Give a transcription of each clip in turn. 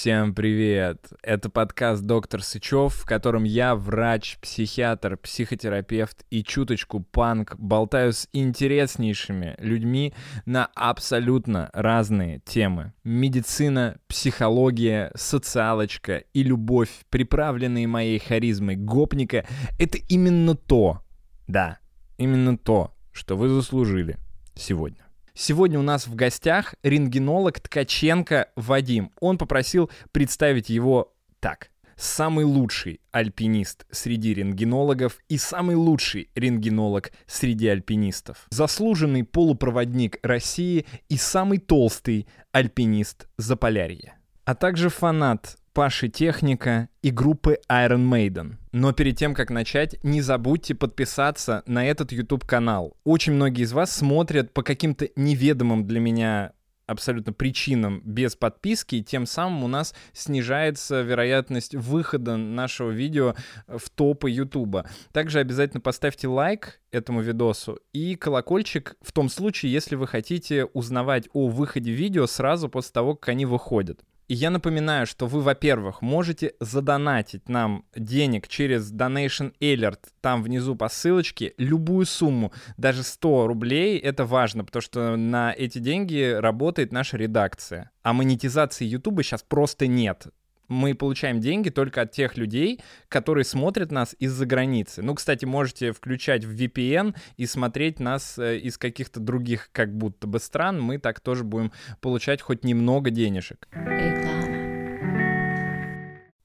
Всем привет! Это подкаст «Доктор Сычев», в котором я, врач, психиатр, психотерапевт и чуточку панк, болтаю с интереснейшими людьми на абсолютно разные темы. Медицина, психология, социалочка и любовь, приправленные моей харизмой гопника — это именно то, да, именно то, что вы заслужили сегодня. Сегодня у нас в гостях рентгенолог Ткаченко Вадим. Он попросил представить его так. Самый лучший альпинист среди рентгенологов и самый лучший рентгенолог среди альпинистов. Заслуженный полупроводник России и самый толстый альпинист Заполярья. А также фанат Паши Техника и группы Iron Maiden. Но перед тем, как начать, не забудьте подписаться на этот YouTube-канал. Очень многие из вас смотрят по каким-то неведомым для меня абсолютно причинам без подписки, и тем самым у нас снижается вероятность выхода нашего видео в топы Ютуба. Также обязательно поставьте лайк этому видосу и колокольчик в том случае, если вы хотите узнавать о выходе видео сразу после того, как они выходят. И я напоминаю, что вы, во-первых, можете задонатить нам денег через Donation Alert, там внизу по ссылочке, любую сумму, даже 100 рублей, это важно, потому что на эти деньги работает наша редакция. А монетизации YouTube сейчас просто нет мы получаем деньги только от тех людей, которые смотрят нас из-за границы. Ну, кстати, можете включать в VPN и смотреть нас э, из каких-то других как будто бы стран. Мы так тоже будем получать хоть немного денежек. Реклама.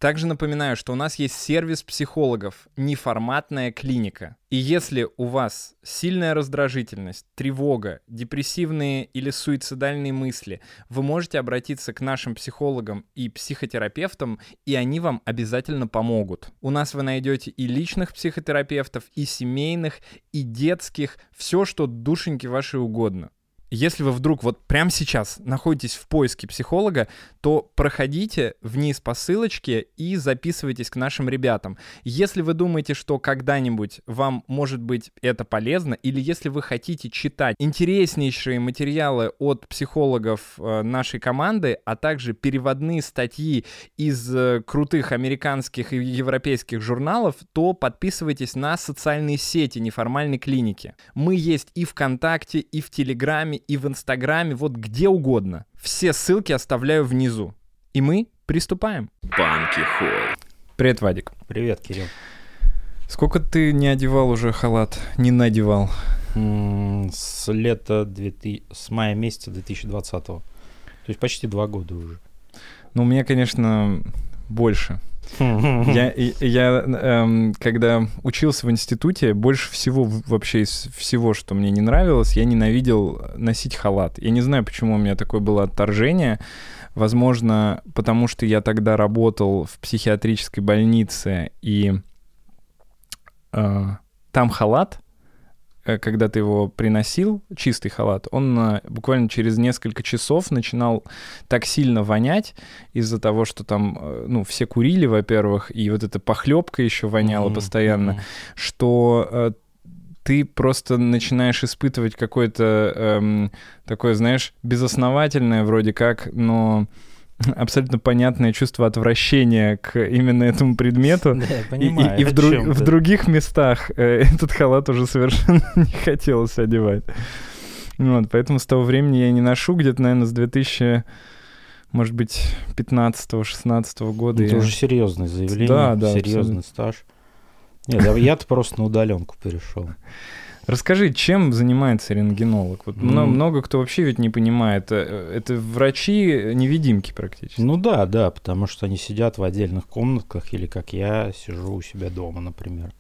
Также напоминаю, что у нас есть сервис психологов «Неформатная клиника». И если у вас сильная раздражительность, тревога, депрессивные или суицидальные мысли, вы можете обратиться к нашим психологам и психотерапевтам, и они вам обязательно помогут. У нас вы найдете и личных психотерапевтов, и семейных, и детских, все, что душеньки ваши угодно. Если вы вдруг вот прямо сейчас находитесь в поиске психолога, то проходите вниз по ссылочке и записывайтесь к нашим ребятам. Если вы думаете, что когда-нибудь вам может быть это полезно, или если вы хотите читать интереснейшие материалы от психологов э, нашей команды, а также переводные статьи из э, крутых американских и европейских журналов, то подписывайтесь на социальные сети неформальной клиники. Мы есть и ВКонтакте, и в Телеграме, и в Инстаграме, вот где угодно. Все ссылки оставляю внизу. И мы приступаем. Банки Холл. Привет, Вадик. Привет, Кирилл. Сколько ты не одевал уже халат? Не надевал? С лета 2000... с мая месяца 2020 -го. То есть почти два года уже. Ну, у меня, конечно, больше. Я, я эм, когда учился в институте, больше всего вообще из всего, что мне не нравилось, я ненавидел носить халат. Я не знаю, почему у меня такое было отторжение. Возможно, потому что я тогда работал в психиатрической больнице, и э, там халат когда ты его приносил, чистый халат, он э, буквально через несколько часов начинал так сильно вонять из-за того, что там, э, ну, все курили, во-первых, и вот эта похлебка еще воняла mm-hmm. постоянно, mm-hmm. что ты просто начинаешь испытывать какое-то эм, такое, знаешь, безосновательное вроде как, но абсолютно понятное чувство отвращения к именно этому предмету. Да, я понимаю. И, и, и в, друг, в других местах э, этот халат уже совершенно не хотелось одевать. Вот, поэтому с того времени я не ношу, где-то, наверное, с 2000 может быть, 15-16 года. Это я... уже серьезное заявление, да, да, серьезный абсолютно. стаж. Нет, я-то просто на удаленку перешел. Расскажи, чем занимается рентгенолог? Вот mm. много, много кто вообще ведь не понимает. Э, это врачи-невидимки практически. Ну да, да, потому что они сидят в отдельных комнатках, или как я сижу у себя дома, например.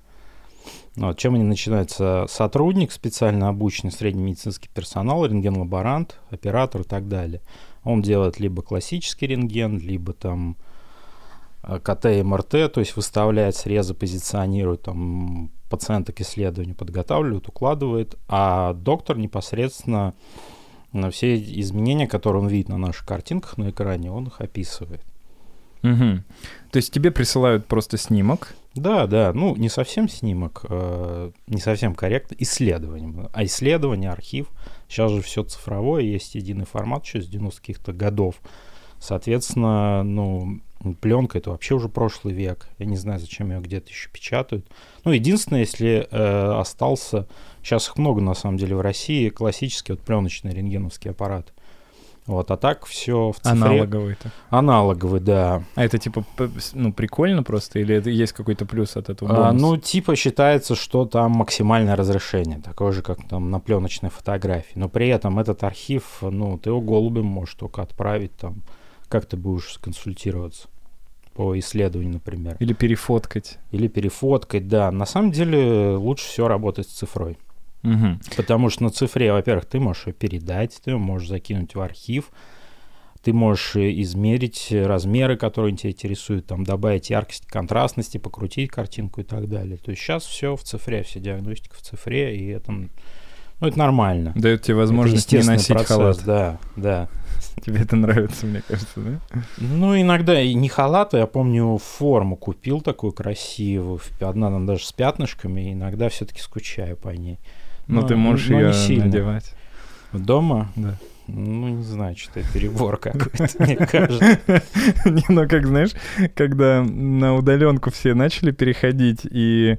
Ну, вот, чем они начинаются? Сотрудник, специально обученный средний медицинский персонал, рентген-лаборант, оператор и так далее. Он делает либо классический рентген, либо там э, КТ и МРТ, то есть выставляет срезы, позиционирует там пациента к исследованию подготавливает, укладывает, а доктор непосредственно на все изменения, которые он видит на наших картинках на экране, он их описывает. Угу. То есть тебе присылают просто снимок? Да, да, ну не совсем снимок, э, не совсем корректно, исследование. А исследование, архив, сейчас же все цифровое, есть единый формат еще с 90-х годов Соответственно, ну, пленка это вообще уже прошлый век. Я не знаю, зачем ее где-то еще печатают. Ну, единственное, если э, остался, сейчас их много на самом деле в России, классический вот пленочный рентгеновский аппарат. Вот, а так все в цифре. Аналоговый-то. Аналоговый, да. А это типа, ну, прикольно просто? Или это есть какой-то плюс от этого? А, ну, типа считается, что там максимальное разрешение, такое же, как там на пленочной фотографии. Но при этом этот архив, ну, ты его голубем можешь только отправить там. Как ты будешь консультироваться по исследованию, например. Или перефоткать. Или перефоткать, да. На самом деле лучше все работать с цифрой. Мгм. Потому что на цифре, во-первых, ты можешь ее передать, ты ее можешь закинуть в архив, ты можешь э, измерить размеры, которые тебя интересуют, там, добавить яркости, контрастности, покрутить картинку и так далее. То есть сейчас все в цифре, вся диагностика в цифре, и это, ну, это нормально. Дает тебе возможность не носить процесс, халат. Да, да. Тебе это нравится, мне кажется, да? Ну, иногда и не халат, а я помню, форму купил такую красивую, одна там даже с пятнышками, иногда все-таки скучаю по ней. Но Ну, ты можешь но ее сильно. надевать. Дома? Да. Ну, не знаю, что это перебор какой-то, мне кажется. Не, ну как знаешь, когда на удаленку все начали переходить, и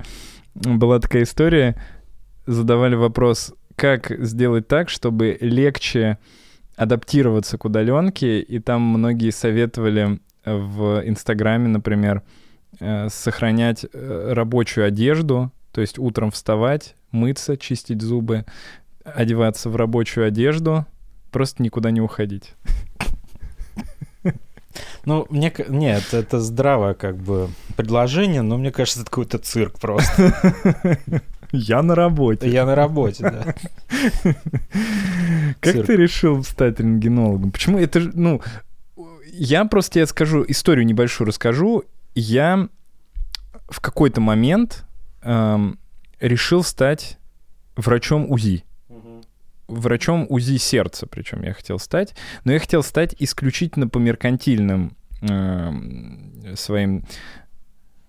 была такая история, задавали вопрос, как сделать так, чтобы легче адаптироваться к удаленке, и там многие советовали в Инстаграме, например, э, сохранять э, рабочую одежду, то есть утром вставать, мыться, чистить зубы, одеваться в рабочую одежду, просто никуда не уходить. Ну, мне... Нет, это здравое как бы предложение, но мне кажется, это какой-то цирк просто. Я на работе. Я на работе, да. Как ты решил стать рентгенологом? Почему это же, ну, я просто тебе скажу, историю небольшую расскажу. Я в какой-то момент эм, решил стать врачом УЗИ. Врачом УЗИ сердца, причем я хотел стать. Но я хотел стать исключительно по меркантильным эм, своим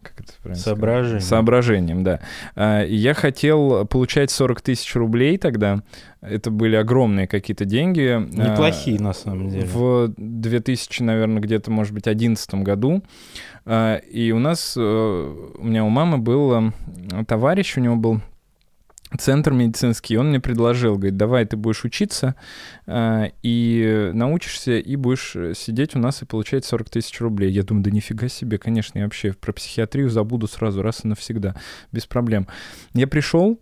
как это правильно сказать? Соображение. Соображением, да. А, Я хотел получать 40 тысяч рублей тогда. Это были огромные какие-то деньги. А, Неплохие, на самом деле. В 2000, наверное, где-то, может быть, 2011 году. А, И у нас, э, у меня у мамы был э, товарищ, у него был центр медицинский, он мне предложил, говорит, давай ты будешь учиться а, и научишься, и будешь сидеть у нас и получать 40 тысяч рублей. Я думаю, да нифига себе, конечно, я вообще про психиатрию забуду сразу, раз и навсегда, без проблем. Я пришел,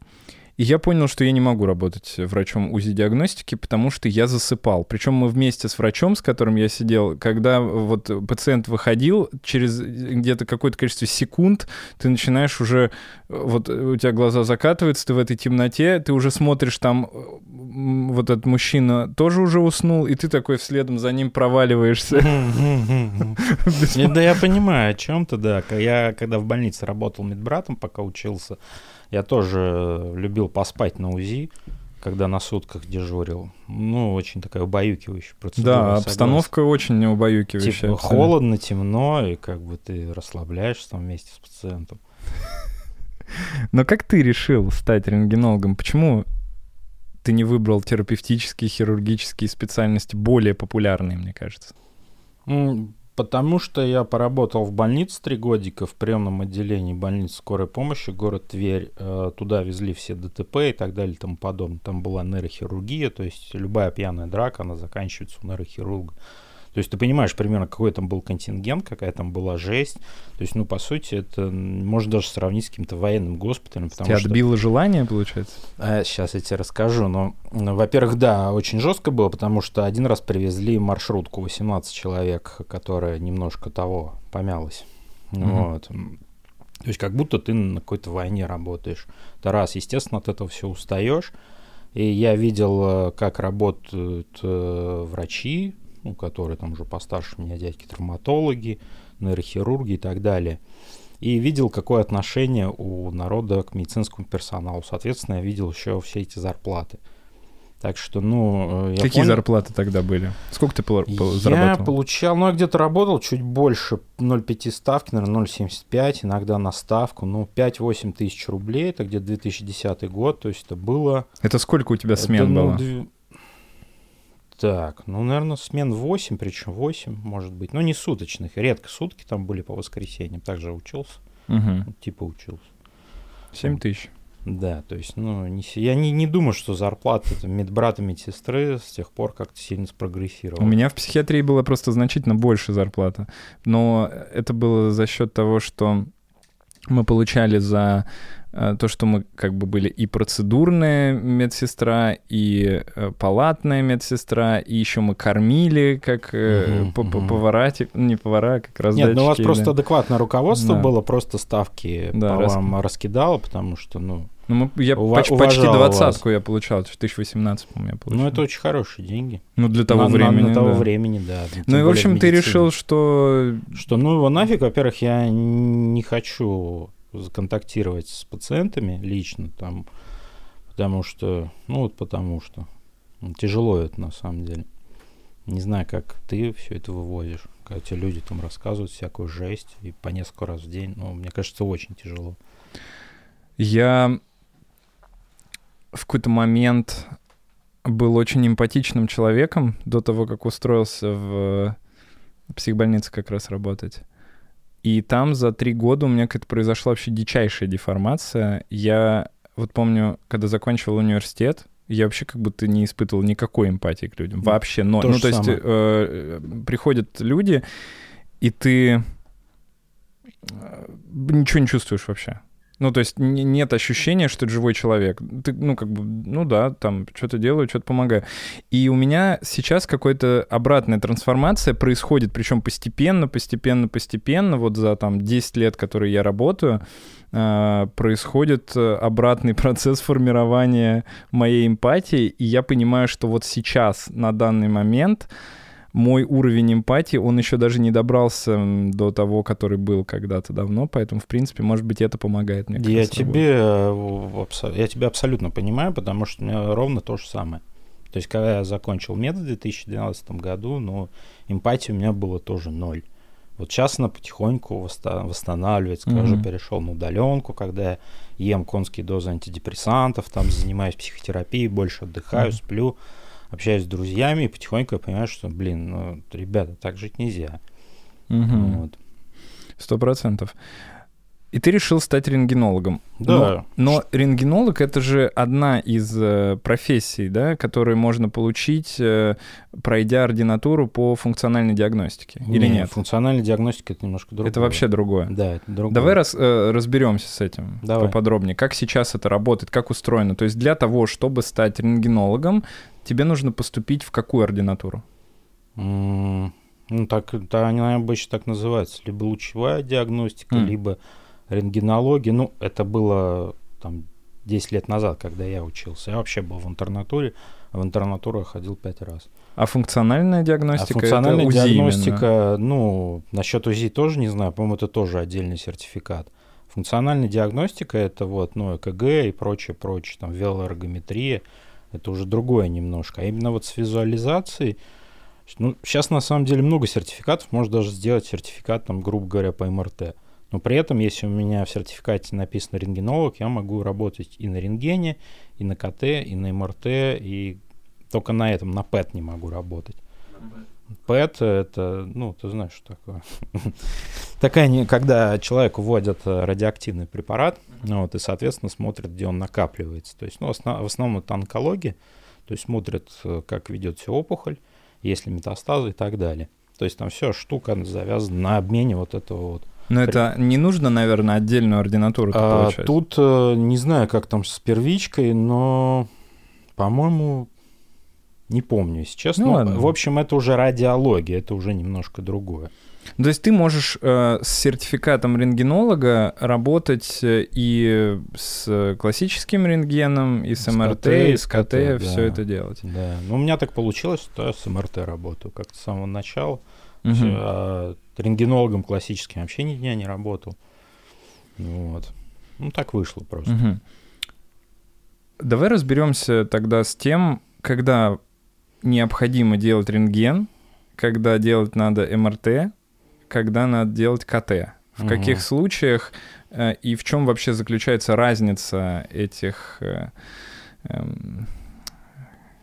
и я понял, что я не могу работать врачом УЗИ-диагностики, потому что я засыпал. Причем мы вместе с врачом, с которым я сидел, когда вот пациент выходил, через где-то какое-то количество секунд ты начинаешь уже, вот у тебя глаза закатываются, ты в этой темноте, ты уже смотришь там, вот этот мужчина тоже уже уснул, и ты такой следом за ним проваливаешься. Да я понимаю о чем-то, да. Я когда в больнице работал медбратом, пока учился, я тоже э, любил поспать на УЗИ, когда на сутках дежурил. Ну, очень такая убаюкивающая процедура. Да, обстановка очень убаюкивающая. Типа абсолютно. холодно, темно, и как бы ты расслабляешься там вместе с пациентом. Но как ты решил стать рентгенологом? Почему ты не выбрал терапевтические, хирургические специальности, более популярные, мне кажется? Потому что я поработал в больнице три годика в приемном отделении больницы скорой помощи, город Тверь. Э, Туда везли все ДТП и так далее и тому подобное. Там была нейрохирургия, то есть любая пьяная драка, она заканчивается у нейрохирурга. То есть ты понимаешь примерно, какой там был контингент, какая там была жесть. То есть, ну, по сути, это можно даже сравнить с каким-то военным госпиталем. Потому Тебя что... отбило желание, получается? сейчас я тебе расскажу. Но, м, во-первых, да, очень жестко было, потому что один раз привезли маршрутку 18 человек, которая немножко того помялась. Мгм. Вот. То есть как будто ты на какой-то войне работаешь. Это раз, естественно, от этого все устаешь. И я видел, э, как работают э, врачи, ну, которые там уже постарше меня дядьки, травматологи, нейрохирурги и так далее. И видел, какое отношение у народа к медицинскому персоналу. Соответственно, я видел еще все эти зарплаты. Так что, ну, э, я Какие понял- зарплаты тогда были? Сколько ты пол- пол- я зарабатывал? получал, ну, я где-то работал чуть больше 0,5 ставки, наверное, 0,75, иногда на ставку, ну, 5-8 тысяч рублей, это где-то 2010 год, то есть это было... Это сколько у тебя это, смен ну, было? дв- Так, ну, наверное, смен 8, причем 8, может быть. Ну, не суточных. Редко сутки там были по воскресеньям. Также учился. Угу. Типа учился. 7 тысяч. Да, то есть, ну, не, я не, не думаю, что зарплата это медбрата, медсестры с тех пор как-то сильно спрогрессировала. У меня в психиатрии была просто значительно больше зарплата. Но это было за счет того, что мы получали за то, что мы как бы были и процедурная медсестра, и э, палатная медсестра, и еще мы кормили как uh-huh. повара, типа, ну, не повара, а как раздатчики. Нет, ну у вас просто адекватное руководство да. было, просто ставки да, по рас... вам раскидало, потому что, ну... Ну, мы, я Ува- поч- почти двадцатку я получал, в 2018, по-моему, я получал. Ну, это очень хорошие деньги. Ну, для того на, времени, на, на того да. времени, да. Ну, и, в общем, ты решил, что... Что, ну, его нафиг, во-первых, я не хочу законтактировать с пациентами лично, там, потому что, ну вот потому что тяжело это на самом деле. Не знаю, как ты все это вывозишь, когда тебе люди там рассказывают всякую жесть и по несколько раз в день, ну, мне кажется, очень тяжело. Я в какой-то момент был очень эмпатичным человеком до того, как устроился в психбольнице как раз работать. И там за три года у меня как-то произошла вообще дичайшая деформация. Я вот помню, когда закончил университет, я вообще как будто не испытывал никакой эмпатии к людям. Вообще, но, ну, то есть э, приходят люди, и ты э, ничего не чувствуешь вообще. Ну, то есть нет ощущения, что это живой человек. Ты, ну, как бы, ну да, там что-то делаю, что-то помогаю. И у меня сейчас какая-то обратная трансформация происходит, причем постепенно, постепенно, постепенно, вот за там 10 лет, которые я работаю, а, происходит обратный процесс формирования моей эмпатии, и я понимаю, что вот сейчас, на данный момент, мой уровень эмпатии, он еще даже не добрался до того, который был когда-то давно, поэтому, в принципе, может быть, это помогает мне. Я тебе, э, я тебя абсолютно понимаю, потому что у меня ровно то же самое. То есть, когда я закончил метод в 2012 году, ну, эмпатии у меня было тоже ноль. Вот сейчас она потихоньку восстанавливается, когда mm-hmm. уже перешел на удаленку, когда я ем конские дозы антидепрессантов, там занимаюсь психотерапией, больше отдыхаю, mm-hmm. сплю общаюсь с друзьями, и потихоньку я понимаю, что, блин, ну, ребята, так жить нельзя. Сто процентов. И ты решил стать рентгенологом. Да. Но, но рентгенолог это же одна из э, профессий, да, которые можно получить, э, пройдя ординатуру по функциональной диагностике. Не, или нет? Функциональная диагностика это немножко другое. Это вообще другое. Да, это другое. Давай раз, э, разберемся с этим Давай. поподробнее. Как сейчас это работает, как устроено? То есть для того, чтобы стать рентгенологом, тебе нужно поступить в какую ординатуру? Mm, ну, так, да, они обычно так называются. Либо лучевая диагностика, mm. либо рентгенологии, ну, это было там 10 лет назад, когда я учился. Я вообще был в интернатуре, а в интернатуру я ходил 5 раз. А функциональная диагностика? А функциональная это УЗИ диагностика, именно. ну, насчет УЗИ тоже не знаю, по-моему, это тоже отдельный сертификат. Функциональная диагностика это вот, ну, ЭКГ и прочее, прочее, там, велоэргометрия, это уже другое немножко. А именно вот с визуализацией, ну, сейчас на самом деле много сертификатов, можно даже сделать сертификат, там, грубо говоря, по МРТ. Но при этом, если у меня в сертификате написано рентгенолог, я могу работать и на рентгене, и на КТ, и на МРТ, и только на этом, на ПЭТ не могу работать. ПЭТ это, ну, ты знаешь, что такое. Такая, когда человеку вводят э, радиоактивный препарат, ну, вот, и, соответственно, смотрят, где он накапливается. То есть, ну, в основном это онкология, то есть смотрят, э, как ведет себя опухоль, есть ли метастазы и так далее. То есть там все штука завязана на обмене вот этого вот но это не нужно, наверное, отдельную ординатуру а, Тут э, не знаю, как там с первичкой, но, по-моему, не помню, если честно. Ну, ладно. В общем, это уже радиология, это уже немножко другое. То есть ты можешь э, с сертификатом рентгенолога работать э, и с классическим рентгеном, и с, с МРТ, КТ, и с КТ, КТ все да, это делать. Да, ну у меня так получилось, что я с МРТ работаю как-то с самого начала. Угу. Все, а рентгенологом классическим вообще ни дня не работал. Вот. Ну, так вышло просто. Угу. Давай разберемся тогда с тем, когда необходимо делать рентген, когда делать надо МРТ, когда надо делать КТ. В угу. каких случаях э, и в чем вообще заключается разница этих, э, э,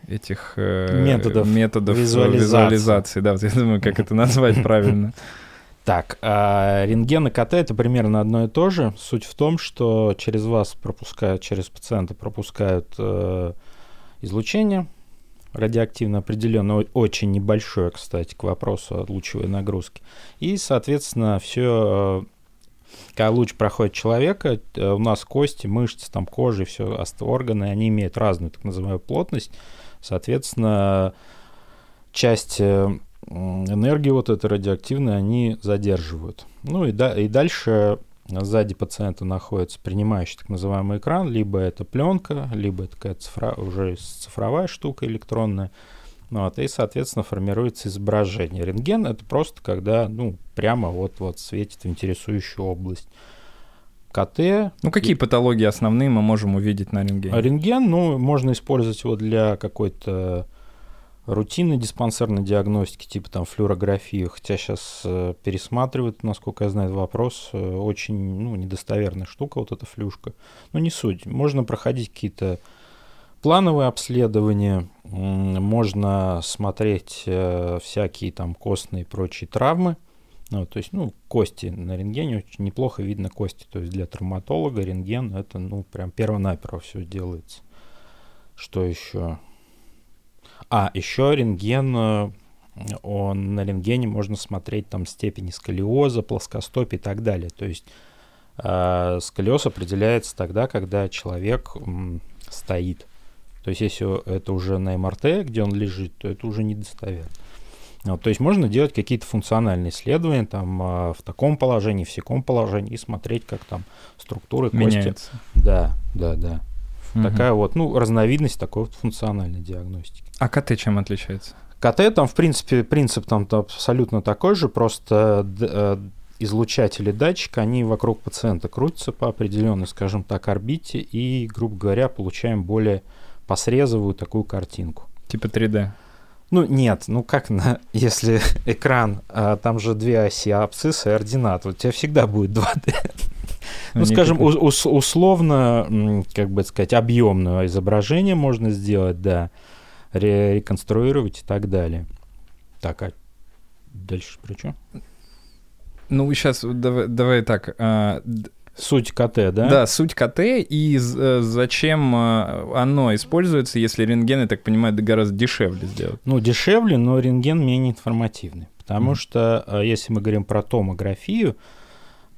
этих э, Методов методов визуализации. визуализации. Да, вот я думаю, как это назвать правильно. Так, а рентген и КТ это примерно одно и то же. Суть в том, что через вас пропускают, через пациента пропускают э, излучение радиоактивно определенное, очень небольшое, кстати, к вопросу о лучевой нагрузки. И, соответственно, все, когда луч проходит человека, э, у нас кости, мышцы, там кожа и все органы, они имеют разную так называемую плотность. Соответственно, часть э, энергии вот этой радиоактивной они задерживают. Ну и, да, и дальше сзади пациента находится принимающий так называемый экран, либо это пленка, либо это какая-то цифра, уже цифровая штука электронная. Вот, и, соответственно, формируется изображение. Рентген — это просто когда, ну, прямо вот-вот светит в интересующую область. КТ... Ну, какие и... патологии основные мы можем увидеть на рентгене? Рентген, ну, можно использовать его для какой-то рутинной диспансерной диагностики, типа там флюорографии, хотя сейчас э, пересматривают, насколько я знаю, вопрос, э, очень ну, недостоверная штука, вот эта флюшка. Но не суть. Можно проходить какие-то плановые обследования, можно смотреть э, всякие там костные и прочие травмы. Ну, то есть, ну, кости на рентгене очень неплохо видно кости. То есть для травматолога рентген это, ну, прям перво-наперво все делается. Что еще? А, еще рентген, э, он, на рентгене можно смотреть там степени сколиоза, плоскостопия и так далее. То есть э, сколиоз определяется тогда, когда человек м, стоит. То есть если это уже на МРТ, где он лежит, то это уже недостоверно. Вот, то есть можно делать какие-то функциональные исследования там э, в таком положении, в всяком положении и смотреть, как там структуры кости. Меняется. Да, да, да. Угу. Такая вот, ну, разновидность такой вот функциональной диагностики. А КТ чем отличается? КТ там, в принципе, принцип там абсолютно такой же, просто э, излучатели датчика, они вокруг пациента крутятся по определенной, скажем так, орбите, и, грубо говоря, получаем более посрезовую такую картинку. Типа 3D? Ну, нет, ну как на, если экран, а, там же две оси, абсцисса и ординат, у тебя всегда будет 2D. Ну, скажем, ус- условно, как бы сказать, объемное изображение можно сделать, да, реконструировать и так далее. Так, а дальше про что? Ну, сейчас давай, давай так. А, Суть КТ, да? Да, суть КТ и э, зачем э, оно используется, если рентген, я так понимаю, гораздо дешевле сделать? Ну, дешевле, но рентген менее информативный. Потому mm. что, э, если мы говорим про томографию,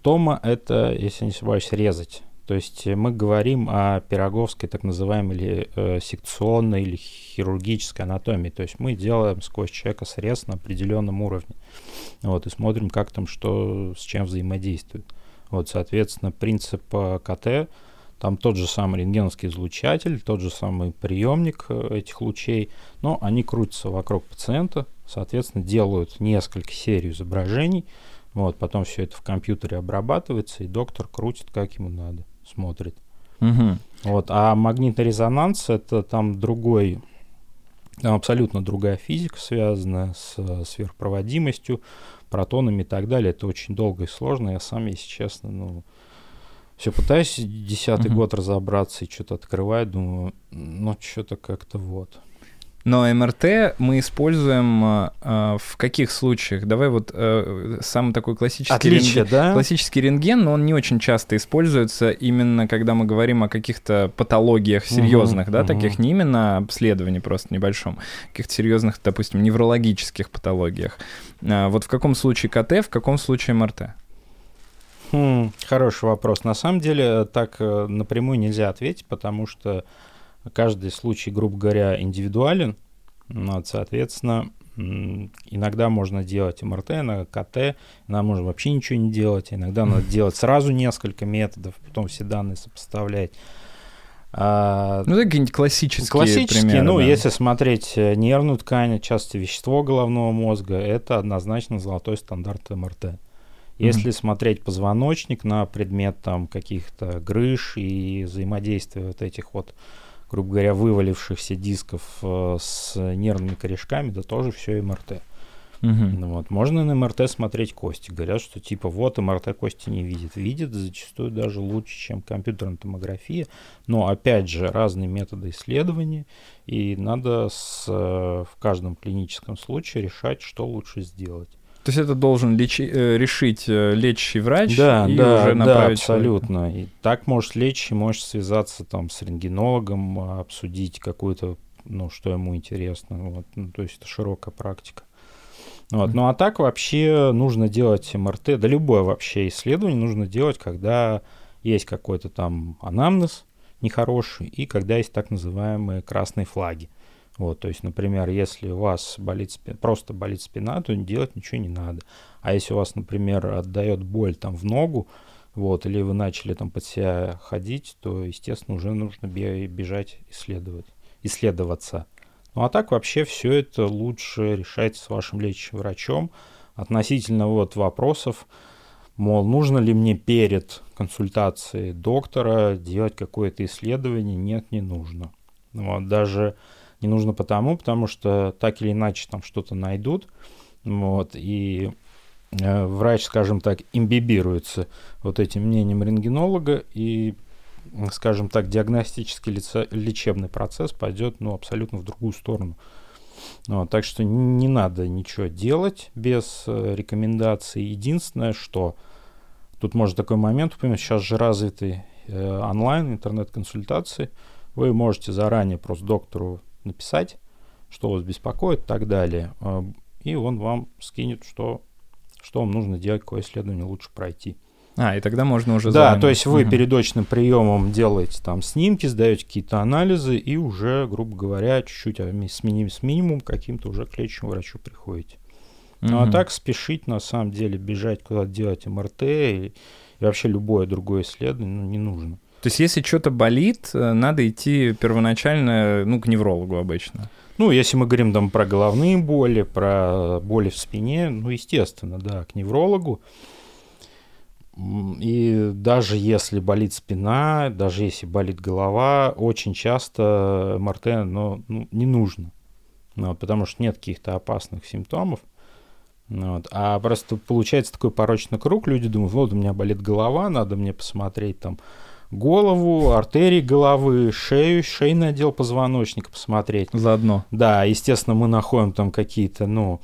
тома — это, если не ошибаюсь, резать. То есть мы говорим о пироговской так называемой или э, секционной или хирургической анатомии. То есть мы делаем сквозь человека срез на определенном уровне. Вот, и смотрим, как там что с чем взаимодействует. Вот, соответственно, принцип э, КТ, там тот же самый рентгеновский излучатель, тот же самый приемник э, этих лучей, но они крутятся вокруг пациента, соответственно, делают несколько серий изображений, вот, потом все это в компьютере обрабатывается, и доктор крутит, как ему надо, смотрит. Угу. Вот, а магнитный резонанс это там другой, там абсолютно другая физика, связанная с э, сверхпроводимостью, протонами и так далее. Это очень долго и сложно. Я сам, если честно, ну, все пытаюсь десятый угу. год разобраться и что-то открывать, думаю, ну, что-то как-то вот. Но МРТ мы используем э, в каких случаях? Давай вот э, самый такой классический, Отличие, рентген, да? классический рентген, но он не очень часто используется именно когда мы говорим о каких-то патологиях серьезных, угу, да, угу. таких не именно обследований просто небольшом, каких-то серьезных, допустим, неврологических патологиях. А, вот в каком случае КТ, в каком случае МРТ? Хм, хороший вопрос. На самом деле так напрямую нельзя ответить, потому что каждый случай, грубо говоря, индивидуален. Вот, соответственно, иногда можно делать МРТ, на КТ, иногда можно вообще ничего не делать, иногда надо делать сразу несколько методов, потом все данные сопоставлять. А, ну, это какие-нибудь классические Классические, примеры, ну, да. если смотреть э, нервную ткань, часто вещество головного мозга, это однозначно золотой стандарт МРТ. Если mm-hmm. смотреть позвоночник на предмет там каких-то грыж и взаимодействия вот этих вот, грубо говоря, вывалившихся дисков э, с нервными корешками, да тоже все МРТ. Угу. Вот. Можно на МРТ смотреть кости. Говорят, что типа вот МРТ кости не видит. Видит зачастую даже лучше, чем компьютерная томография. Но опять же, разные методы исследования. И надо с, э, в каждом клиническом случае решать, что лучше сделать. То есть это должен лечи, э, решить э, лечащий врач да, и да, уже направить да, абсолютно. Человека. И так можешь лечь и можешь связаться там с рентгенологом, обсудить какую-то, ну, что ему интересно. Вот. Ну, то есть это широкая практика. Вот. Ну а так вообще нужно делать МРТ, да любое вообще исследование нужно делать, когда есть какой-то там анамнез нехороший и когда есть так называемые красные флаги. Вот, то есть, например, если у вас болит спина, просто болит спина, то делать ничего не надо. А если у вас, например, отдает боль там в ногу, вот, или вы начали там под себя ходить, то, естественно, уже нужно бежать исследовать, исследоваться. Ну а так вообще все это лучше решать с вашим лечащим врачом относительно вот вопросов, мол, нужно ли мне перед консультацией доктора делать какое-то исследование? Нет, не нужно. Вот, даже не нужно потому, потому что так или иначе там что-то найдут, вот, и э, врач, скажем так, имбибируется вот этим мнением рентгенолога, и скажем так, диагностический лечебный процесс пойдет ну, абсолютно в другую сторону. Вот, так что не надо ничего делать без э, рекомендаций. Единственное, что тут может такой момент, например, сейчас же развиты э, онлайн интернет-консультации. Вы можете заранее просто доктору написать, что вас беспокоит и так далее. Э, и он вам скинет, что, что вам нужно делать, какое исследование лучше пройти. А, и тогда можно уже... Да, то есть вы угу. перед очным приемом делаете там снимки, сдаете какие-то анализы и уже, грубо говоря, чуть-чуть а, с, миним, с минимум каким-то уже к лечащему врачу приходите. Угу. Ну а так спешить, на самом деле, бежать куда-то делать МРТ и, и вообще любое другое исследование ну, не нужно. То есть если что-то болит, э, надо идти первоначально, ну, к неврологу обычно. Ну, если мы говорим там про головные боли, про боли в спине, ну, естественно, да, к неврологу. И даже если болит спина, даже если болит голова, очень часто МРТ ну, ну, не нужно. Ну, вот, потому что нет каких-то опасных симптомов. Ну вот. А просто получается такой порочный круг. Люди думают, вот у меня болит голова, надо мне посмотреть там голову, артерии головы, шею, шейный отдел позвоночника посмотреть. Заодно. Да, естественно, мы находим там какие-то, ну,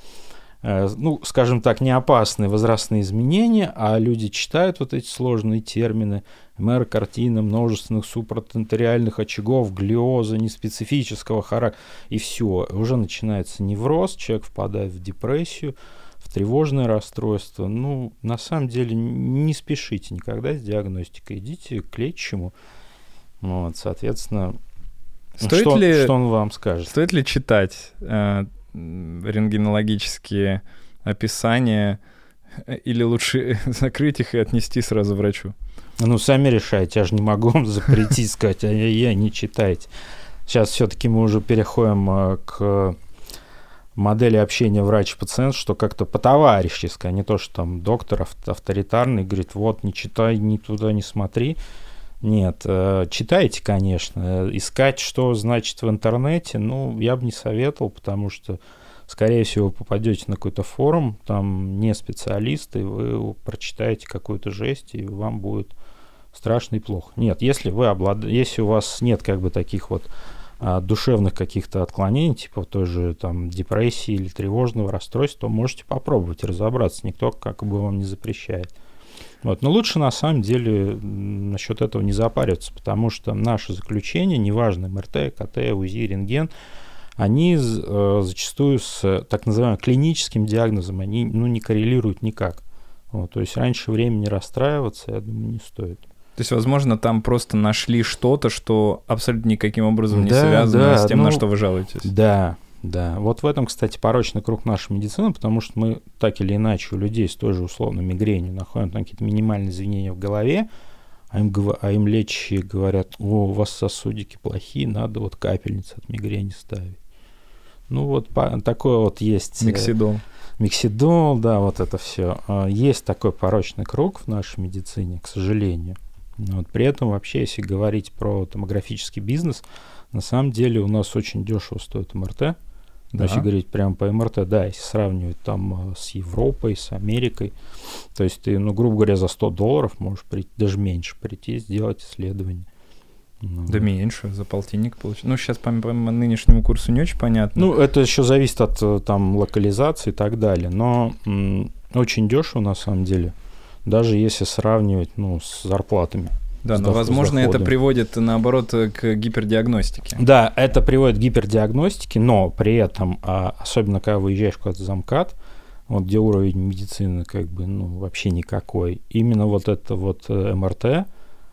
Э, ну, скажем так, не опасные возрастные изменения, а люди читают вот эти сложные термины, МР, картина, множественных супратенториальных очагов, глиоза, неспецифического характера, и все. Уже начинается невроз, человек впадает в депрессию, в тревожное расстройство. Ну, на самом деле, не спешите никогда с диагностикой, идите к лечащему. Вот, соответственно, Стоит что, ли, что он вам скажет? Стоит ли читать э, рентгенологические описания, или лучше закрыть их и отнести сразу врачу? Ну, сами решайте, я же не могу вам запретить сказать, а я не читайте. Сейчас все-таки мы уже переходим э, к модели общения врач-пациент, что как-то по-товарищески, а не то, что там доктор авторитарный говорит, вот, не читай, ни туда не смотри. Нет, э, читайте, конечно. Искать, что значит в интернете, ну, я бы не советовал, потому что, скорее всего, попадете на какой-то форум, там не специалисты, вы прочитаете какую-то жесть, и вам будет страшно и плохо. Нет, если вы облад... если у вас нет как бы таких вот душевных каких-то отклонений, типа той же там депрессии или тревожного расстройства, то можете попробовать разобраться. Никто как бы вам не запрещает. Вот. Но лучше на самом деле насчет этого не запариваться, потому что наши заключения, неважно МРТ, КТ, УЗИ, рентген, они э, зачастую с так называемым клиническим диагнозом, они ну, не коррелируют никак. Вот, то есть раньше времени расстраиваться, я думаю, не стоит. То есть, возможно, там просто нашли что-то, что абсолютно никаким образом не да, связано да, с тем, ну, на что вы жалуетесь. Да, да, вот в этом, кстати, порочный круг нашей медицины, потому что мы так или иначе у людей с той же условно мигренью находим там какие-то минимальные извинения в голове, а им, а им лечащие говорят, о, у вас сосудики плохие, надо вот капельницы от мигрени ставить. Ну вот по, такое вот есть... Э, миксидол. Миксидол, да, вот это все. А, есть такой порочный круг в нашей медицине, к сожалению. Вот при этом вообще, если говорить про томографический бизнес, на самом деле у нас очень дешево стоит МРТ Да. Если говорить прямо по МРТ, да, если сравнивать там э, с Европой, с Америкой, то есть ты, ну, грубо говоря, за 100 долларов можешь прийти, даже меньше прийти, сделать исследование. Ну, да, меньше, за полтинник получить. Ну, сейчас по, по нынешнему курсу не очень понятно. Ну, это еще зависит от э, там локализации и так далее. Но м- очень дешево на самом деле, даже если сравнивать ну, с зарплатами. Да, но, возможно, это приводит, наоборот, к гипердиагностике. Да, это приводит к гипердиагностике, но при этом, а, особенно когда выезжаешь куда-то за МКАД, вот где уровень медицины как бы, ну, вообще никакой, именно вот это вот э, МРТ,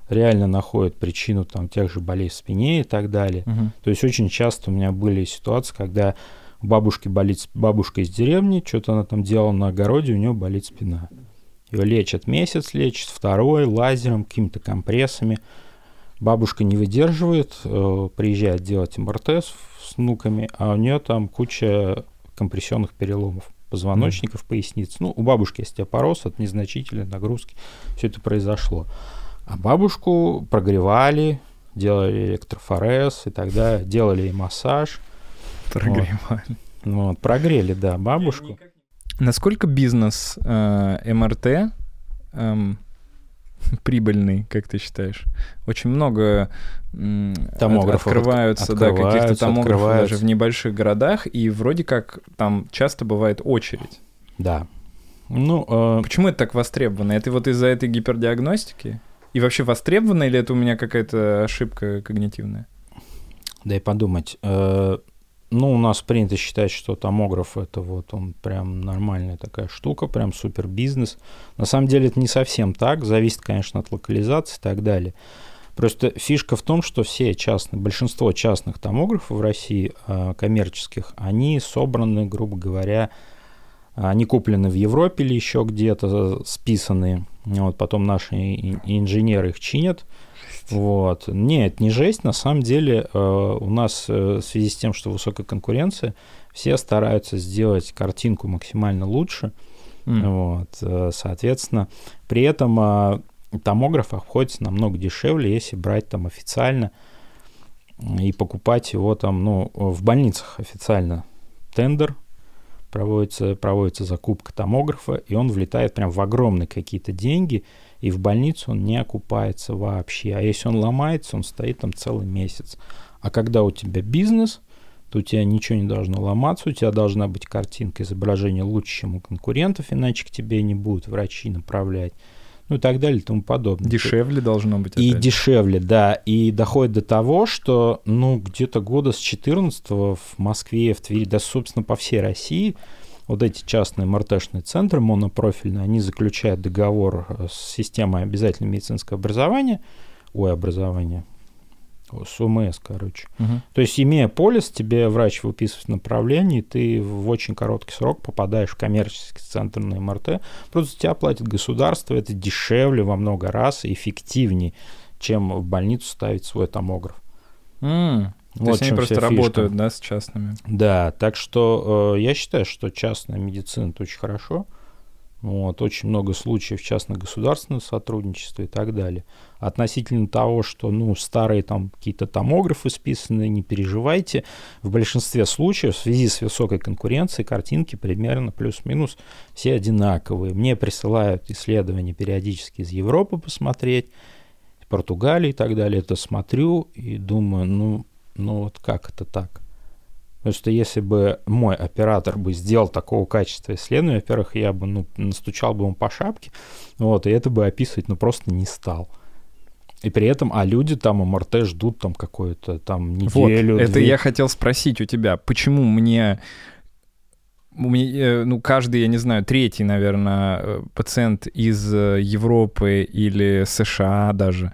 реально находят причину там тех же болей в спине и так далее. Угу. То есть очень часто у меня были ситуации, когда у бабушки болит бабушка из деревни, что-то она там делала на огороде, у нее болит спина. Ее лечат месяц, лечат второй, лазером, какими-то компрессами. Бабушка не выдерживает, э, приезжает делать МРТ с, с внуками, а у нее там куча компрессионных переломов позвоночников, mm. поясниц. Ну, у бабушки есть опороз от незначительной нагрузки. Все это произошло. А бабушку прогревали, делали электрофорез и тогда делали ей массаж. Прогревали. Вот. вот, прогрели, да, бабушку. Насколько бизнес э, МРТ э, прибыльный, как ты считаешь? Очень много э, томографов открываются, от, да, каких-то томографов даже в небольших городах, и вроде как там часто бывает очередь. Да. Ну, э... Почему это так востребовано? Это вот из-за этой гипердиагностики? И вообще востребовано или это у меня какая-то ошибка когнитивная? Дай подумать. Э, ну, у нас принято считать, что томограф это вот он прям нормальная такая штука, прям супер бизнес. На самом деле это не совсем так, зависит, конечно, от локализации и так далее. Просто фишка в том, что все частные, большинство частных томографов в России, э, коммерческих, они собраны, грубо говоря, они куплены в Европе или еще где-то, списанные вот, потом наши инженеры их чинят. Вот. Нет, не жесть. На самом деле э, у нас э, в связи с тем, что высокая конкуренция, все стараются сделать картинку максимально лучше. Mm. Вот. Э, соответственно, при этом томограф обходится намного дешевле, если брать там официально и покупать его там, ну, в больницах официально тендер проводится, проводится закупка томографа, и он влетает прям в огромные какие-то деньги, и в больницу он не окупается вообще. А если он ломается, он стоит там целый месяц. А когда у тебя бизнес, то у тебя ничего не должно ломаться, у тебя должна быть картинка изображения лучше, чем у конкурентов, иначе к тебе не будут врачи направлять ну и так далее и тому подобное. Дешевле должно быть. И дешевле, да. И доходит до того, что, ну, где-то года с 14 в Москве, в Твери, да, собственно, по всей России, вот эти частные МРТшные центры монопрофильные, они заключают договор с системой обязательного медицинского образования, ой, образования, с УМС, короче. Угу. То есть, имея полис, тебе врач выписывает направление, и ты в очень короткий срок попадаешь в коммерческий центр на МРТ. Просто тебя платит государство, это дешевле во много раз и эффективнее, чем в больницу ставить свой томограф. Mm. Вот То есть они просто фишка. работают, да, с частными. Да, так что э, я считаю, что частная медицина это очень хорошо. Вот, очень много случаев частно-государственного сотрудничества и так далее. Относительно того, что ну, старые там какие-то томографы списаны, не переживайте. В большинстве случаев в связи с высокой конкуренцией картинки примерно плюс-минус все одинаковые. Мне присылают исследования периодически из Европы посмотреть, Португалии и так далее. Это смотрю и думаю, ну, ну вот как это так? Потому что если бы мой оператор бы сделал такого качества исследования, во-первых, я бы ну, настучал бы ему по шапке, вот, и это бы описывать ну, просто не стал. И при этом, а люди там МРТ ждут там какую-то там неделю. Вот, это две. я хотел спросить у тебя, почему мне э, ну, каждый, я не знаю, третий, наверное, э, пациент из э, Европы или США даже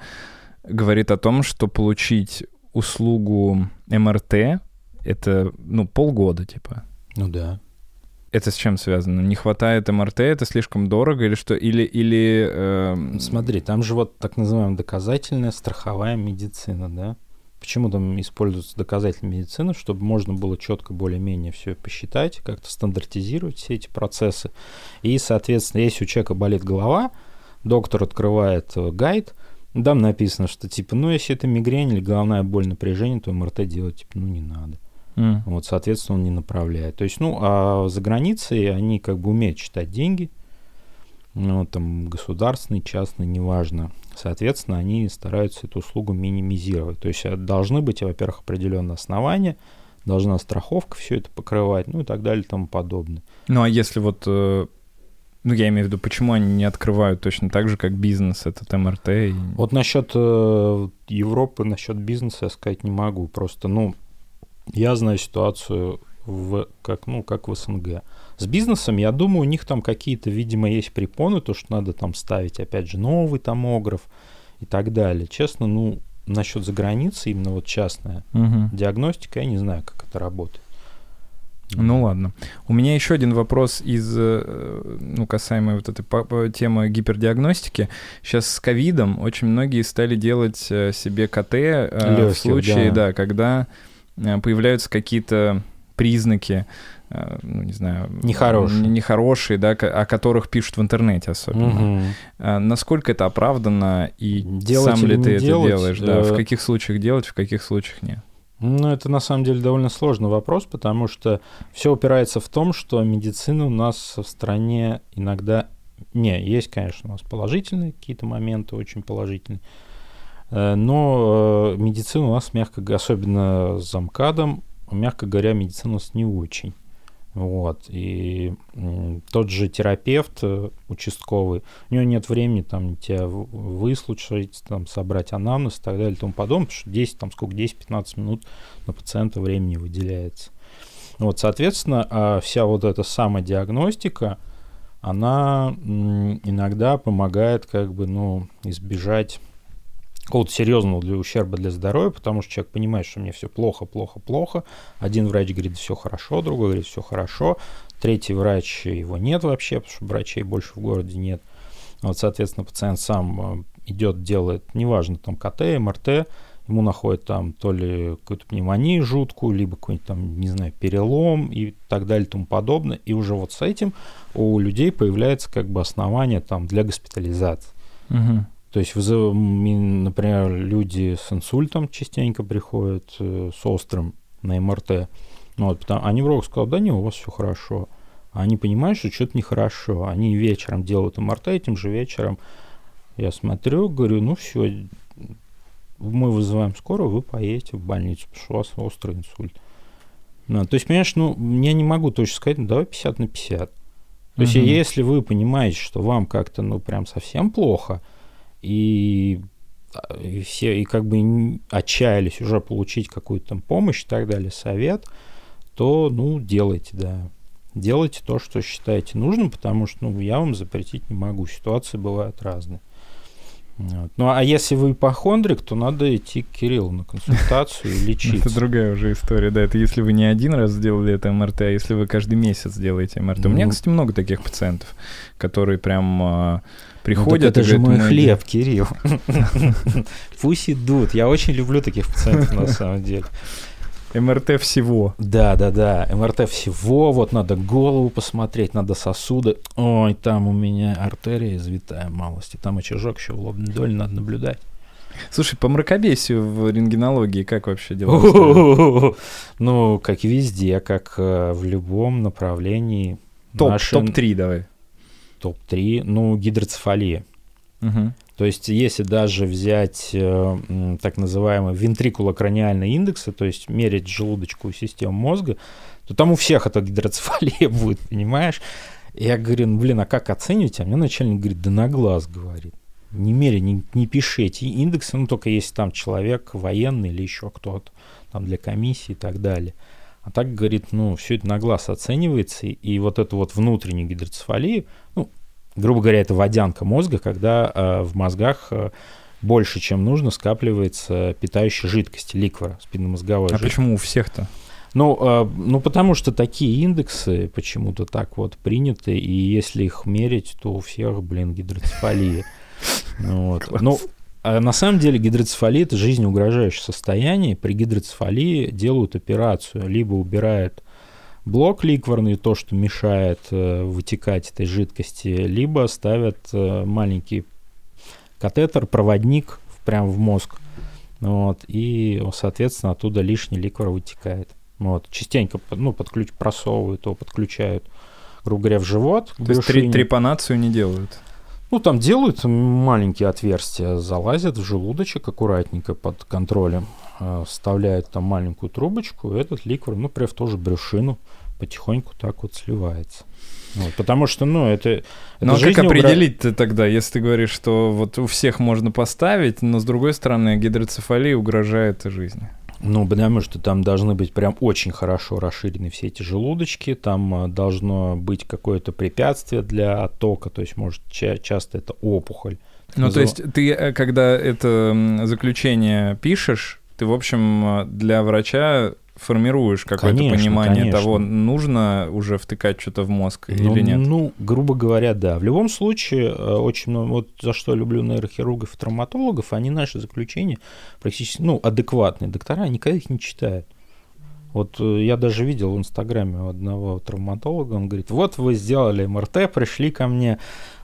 говорит о том, что получить услугу МРТ это, ну, полгода, типа. Ну да. Это с чем связано? Не хватает МРТ, это слишком дорого или что? Или... или э... Смотри, там же вот так называемая доказательная страховая медицина, да? Почему там используется доказательная медицина? Чтобы можно было четко более-менее все посчитать, как-то стандартизировать все эти процессы. И, соответственно, если у человека болит голова, доктор открывает э, гайд, там написано, что типа, ну, если это мигрень или головная боль напряжение, то МРТ делать, типа, ну, не надо. Mm. Вот, соответственно, он не направляет. То есть, ну, а за границей они как бы умеют считать деньги, ну, там, государственный, частный, неважно. Соответственно, они стараются эту услугу минимизировать. То есть, э, должны быть, во-первых, определенные основания, должна страховка все это покрывать, ну и так далее и тому подобное. Ну, а если вот э, ну, я имею в виду, почему они не открывают точно так же, как бизнес, этот МРТ? И... Вот насчет э, Европы, насчет бизнеса я сказать не могу. Просто, ну, я знаю ситуацию в, как, ну, как в СНГ. С бизнесом, я думаю, у них там какие-то, видимо, есть препоны, то, что надо там ставить, опять же, новый томограф и так далее. Честно, ну, насчет за границей, именно вот частная угу. диагностика, я не знаю, как это работает. Ну ладно. У меня еще один вопрос из, э, ну, касаемой вот этой темы гипердиагностики. Сейчас с ковидом очень многие стали делать э, себе КТ э, Легких, в случае, да. да, когда появляются какие-то признаки, ну, не знаю... Нехорошие. Нехорошие, да, о которых пишут в интернете особенно. Угу. Насколько это оправдано и делать сам ли ты это делать, делаешь? Да, в каких случаях делать, в каких случаях нет? Ну, это на самом деле довольно сложный вопрос, потому что все упирается в том, что медицина у нас в стране иногда... Не, есть, конечно, у нас положительные какие-то моменты, очень положительные, э, но э, медицина у нас, мягко особенно с замкадом, мягко говоря, медицина у нас не очень. Вот. И тот же терапевт э, участковый, у него нет времени там тебя выслушать, там, собрать анамнез и так далее и тому подобное, потому что 10, там сколько, 10-15 минут на пациента времени выделяется. Вот, соответственно, а вся вот эта самодиагностика, она иногда помогает как бы, ну, избежать какого-то серьезного для ущерба для здоровья, потому что человек понимает, что мне все плохо, плохо, плохо. Один врач говорит, все хорошо, другой говорит, все хорошо. Третий врач, его нет вообще, потому что врачей больше в городе нет. Вот, соответственно, пациент сам э, идет, делает, неважно, там КТ, МРТ, ему находят там то ли какую-то пневмонию жуткую, либо какой-нибудь там, не знаю, перелом и так далее и тому подобное. И уже вот с этим у людей появляется как бы основание там для госпитализации. Угу. То есть, например, люди с инсультом частенько приходят, э, с острым на МРТ. Ну, вот, потому, а невролог сказал, да не, у вас все хорошо. А они понимают, что что-то нехорошо. Они вечером делают МРТ, этим же вечером я смотрю, говорю, ну все, мы вызываем скорую, вы поедете в больницу, потому что у вас острый инсульт. Ну, то есть, понимаешь, ну, я не могу точно сказать, ну, давай 50 на 50. То uh-huh. есть, если вы понимаете, что вам как-то, ну, прям совсем плохо, и, и все, и как бы отчаялись уже получить какую-то там помощь и так далее, совет, то, ну, делайте, да. Делайте то, что считаете нужным, потому что, ну, я вам запретить не могу. Ситуации бывают разные. Вот. Ну, а если вы ипохондрик, то надо идти к Кириллу на консультацию и лечиться. Это другая уже история, да. Это если вы не один раз сделали это МРТ, а если вы каждый месяц делаете МРТ. У меня, ну. кстати, много таких пациентов, которые прям а, приходят. Ну, это же мой хлеб, Кирилл. Пусть идут. Я очень люблю таких пациентов на самом деле. МРТ всего. Да, да, да. МРТ всего. Вот надо голову посмотреть, надо сосуды. Ой, там у меня артерия извитая малости. Там очажок еще в лобной доле надо наблюдать. Слушай, по мракобесию в рентгенологии как вообще дела? Ну, как везде, как э, в любом направлении. Топ, топ-3 давай. Топ-3. Ну, гидроцефалия. Угу. То есть, если даже взять э, так называемые вентрикулокраниальные индексы, то есть мерить желудочковую систему мозга, то там у всех это гидроцефалия будет, понимаешь? Я говорю, ну, блин, а как оценивать? А мне начальник говорит, да на глаз, говорит. Не мери, не, не пиши индексы, ну, только если там человек военный или еще кто-то, там для комиссии и так далее. А так, говорит, ну, все это на глаз оценивается, и вот эту вот внутреннюю гидроцефалию, ну, грубо говоря, это водянка мозга, когда э, в мозгах э, больше, чем нужно, скапливается питающей жидкости, ликвора, спинномозговой А почему у всех-то? Ну, э, ну, потому что такие индексы почему-то так вот приняты, и если их мерить, то у всех, блин, гидроцефалия. Ну, вот. Ну, а на самом деле гидроцефалия – это жизнеугрожающее состояние. При гидроцефалии делают операцию, либо убирают блок ликворный, то, что мешает э, вытекать этой жидкости, либо ставят э, маленький катетер, проводник прямо в мозг. Вот, и, соответственно, оттуда лишний ликвор вытекает. Вот, частенько ну, подключ, просовывают его, подключают, грубо говоря, в живот. То есть три, трепанацию не делают? Ну, там делают маленькие отверстия, залазят в желудочек аккуратненько под контролем, э, вставляют там маленькую трубочку, этот ликвор, ну, прям в ту же брюшину потихоньку так вот сливается. Вот, потому что, ну, это... ну, а как определить угра... тогда, если ты говоришь, что вот у всех можно поставить, но, с другой стороны, гидроцефалия угрожает жизни? Ну, потому что там должны быть прям очень хорошо расширены все эти желудочки, там а, должно быть какое-то препятствие для оттока, то есть, может, ча- часто это опухоль. Ну, назов... то есть ты, э, когда это заключение пишешь, ты, в общем, для врача формируешь какое-то понимание конечно. того, нужно уже втыкать что-то в мозг ну, или нет? Ну, грубо говоря, да. В любом случае, э, очень много, вот за что я люблю нейрохирургов и травматологов, они наши заключения практически, ну, адекватные доктора, никогда их не читают. Вот э, я даже видел в Инстаграме одного травматолога, он говорит, вот вы сделали МРТ, пришли ко мне,